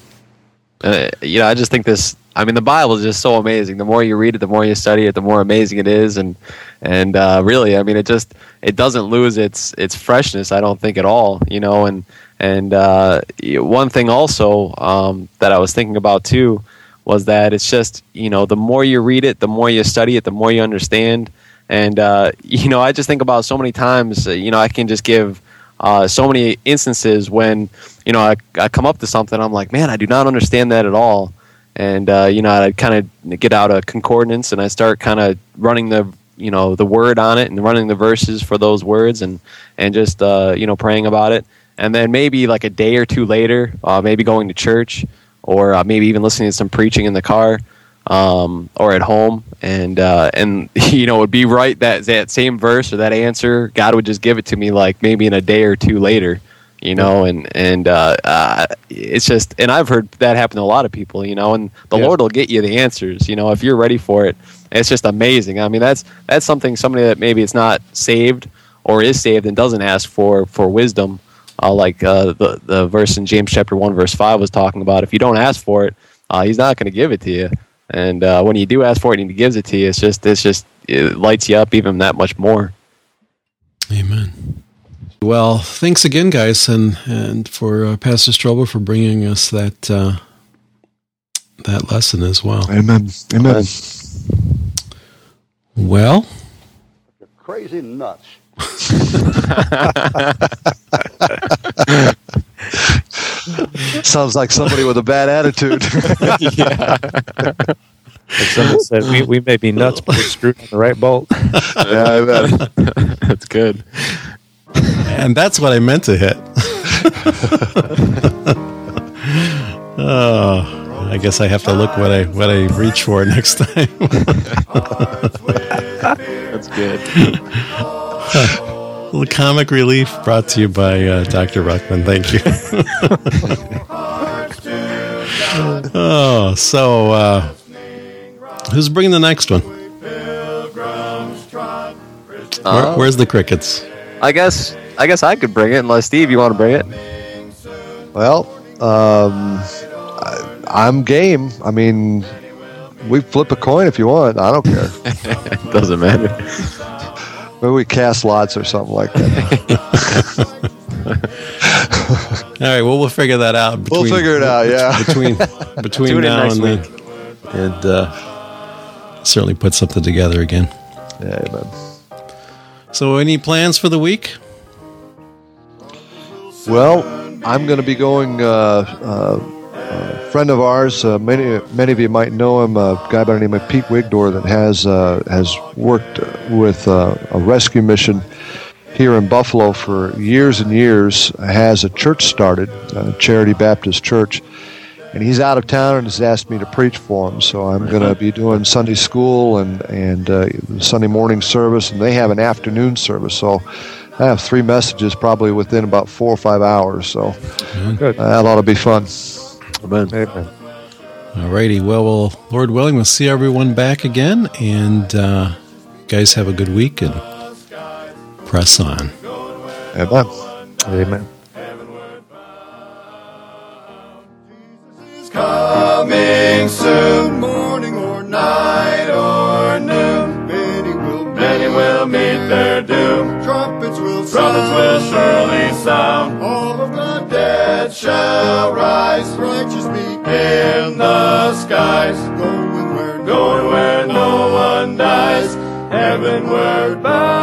Uh, you know, I just think this. I mean, the Bible is just so amazing. The more you read it, the more you study it, the more amazing it is. And and uh, really, I mean, it just it doesn't lose its its freshness. I don't think at all. You know, and and uh, one thing also um, that I was thinking about too was that it's just you know the more you read it, the more you study it, the more you understand. And uh, you know, I just think about so many times. uh, You know, I can just give uh, so many instances when you know I, I come up to something I'm like man I do not understand that at all and uh, you know I kind of get out a concordance and I start kind of running the you know the word on it and running the verses for those words and and just uh, you know praying about it. And then maybe like a day or two later uh, maybe going to church or uh, maybe even listening to some preaching in the car um, or at home, and uh, and you know, it would be right that that same verse or that answer, God would just give it to me like maybe in a day or two later, you know, and and uh, uh, it's just, and I've heard that happen to a lot of people, you know, and the Yeah. Lord will get you the answers, you know, if you're ready for it. It's just amazing. I mean, that's that's something somebody that maybe it's not saved or is saved and doesn't ask for for wisdom. Uh, like uh, the the verse in James chapter one verse five was talking about. If you don't ask for it, uh, he's not going to give it to you. And uh, when you do ask for it and he gives it to you, it's just it's just it lights you up even that much more. Amen. Well, thanks again, guys, and and for uh, Pastor Strobel for bringing us that uh, that lesson as well. Amen. Amen. Well, Crazy nuts. Sounds like somebody with a bad attitude. Like someone said, we, we may be nuts, but we're screwed on the right bolt. Yeah, I bet. That's good. And that's what I meant to hit. oh, I guess I have to look what I what I reach for next time. That's good. little comic relief brought to you by uh, Dr. Ruckman. Thank you. oh, so uh, who's bringing the next one? Where, where's the crickets? I guess I guess I could bring it unless Steve, you want to bring it? Well, um, I, I'm game. I mean, we flip a coin if you want. I don't care. Doesn't matter. Maybe we cast lots or something like that. All right, well, we'll figure that out. We'll figure it out, yeah. Between between now next and then, and uh, certainly put something together again. yeah, man. So, any plans for the week? Well, I'm going to be going. Uh, uh, a friend of ours, uh, many many of you might know him, a guy by the name of Pete Wigdor, that has uh, has worked with uh, a rescue mission here in Buffalo for years and years. Has a church started, Charity Baptist Church, and he's out of town and has asked me to preach for him. So I'm going to be doing Sunday school and and uh, Sunday morning service, and they have an afternoon service. So I have three messages probably within about four or five hours. So Good. uh, that ought to be fun. Amen. All righty. Well, well, Lord willing, we'll see everyone back again. And uh, guys, have a good week and press on. Amen. Amen. Coming soon, morning or night or noon. Many will many will meet their doom. Trumpets will trumpets will surely sound. All of the dead shall rise. Righteous meet in the skies. Going where going where no one dies. Heavenward bound.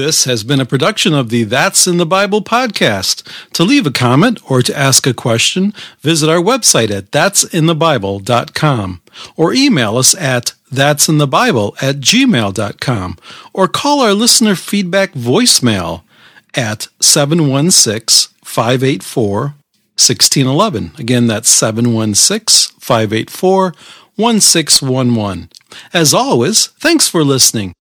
This has been a production of the That's in the Bible podcast. To leave a comment or to ask a question, visit our website at that'sinthebible.com or email us at that'sinthebible at gmail.com or call our listener feedback voicemail at 716 584 1611. Again, that's 716 584 1611. As always, thanks for listening.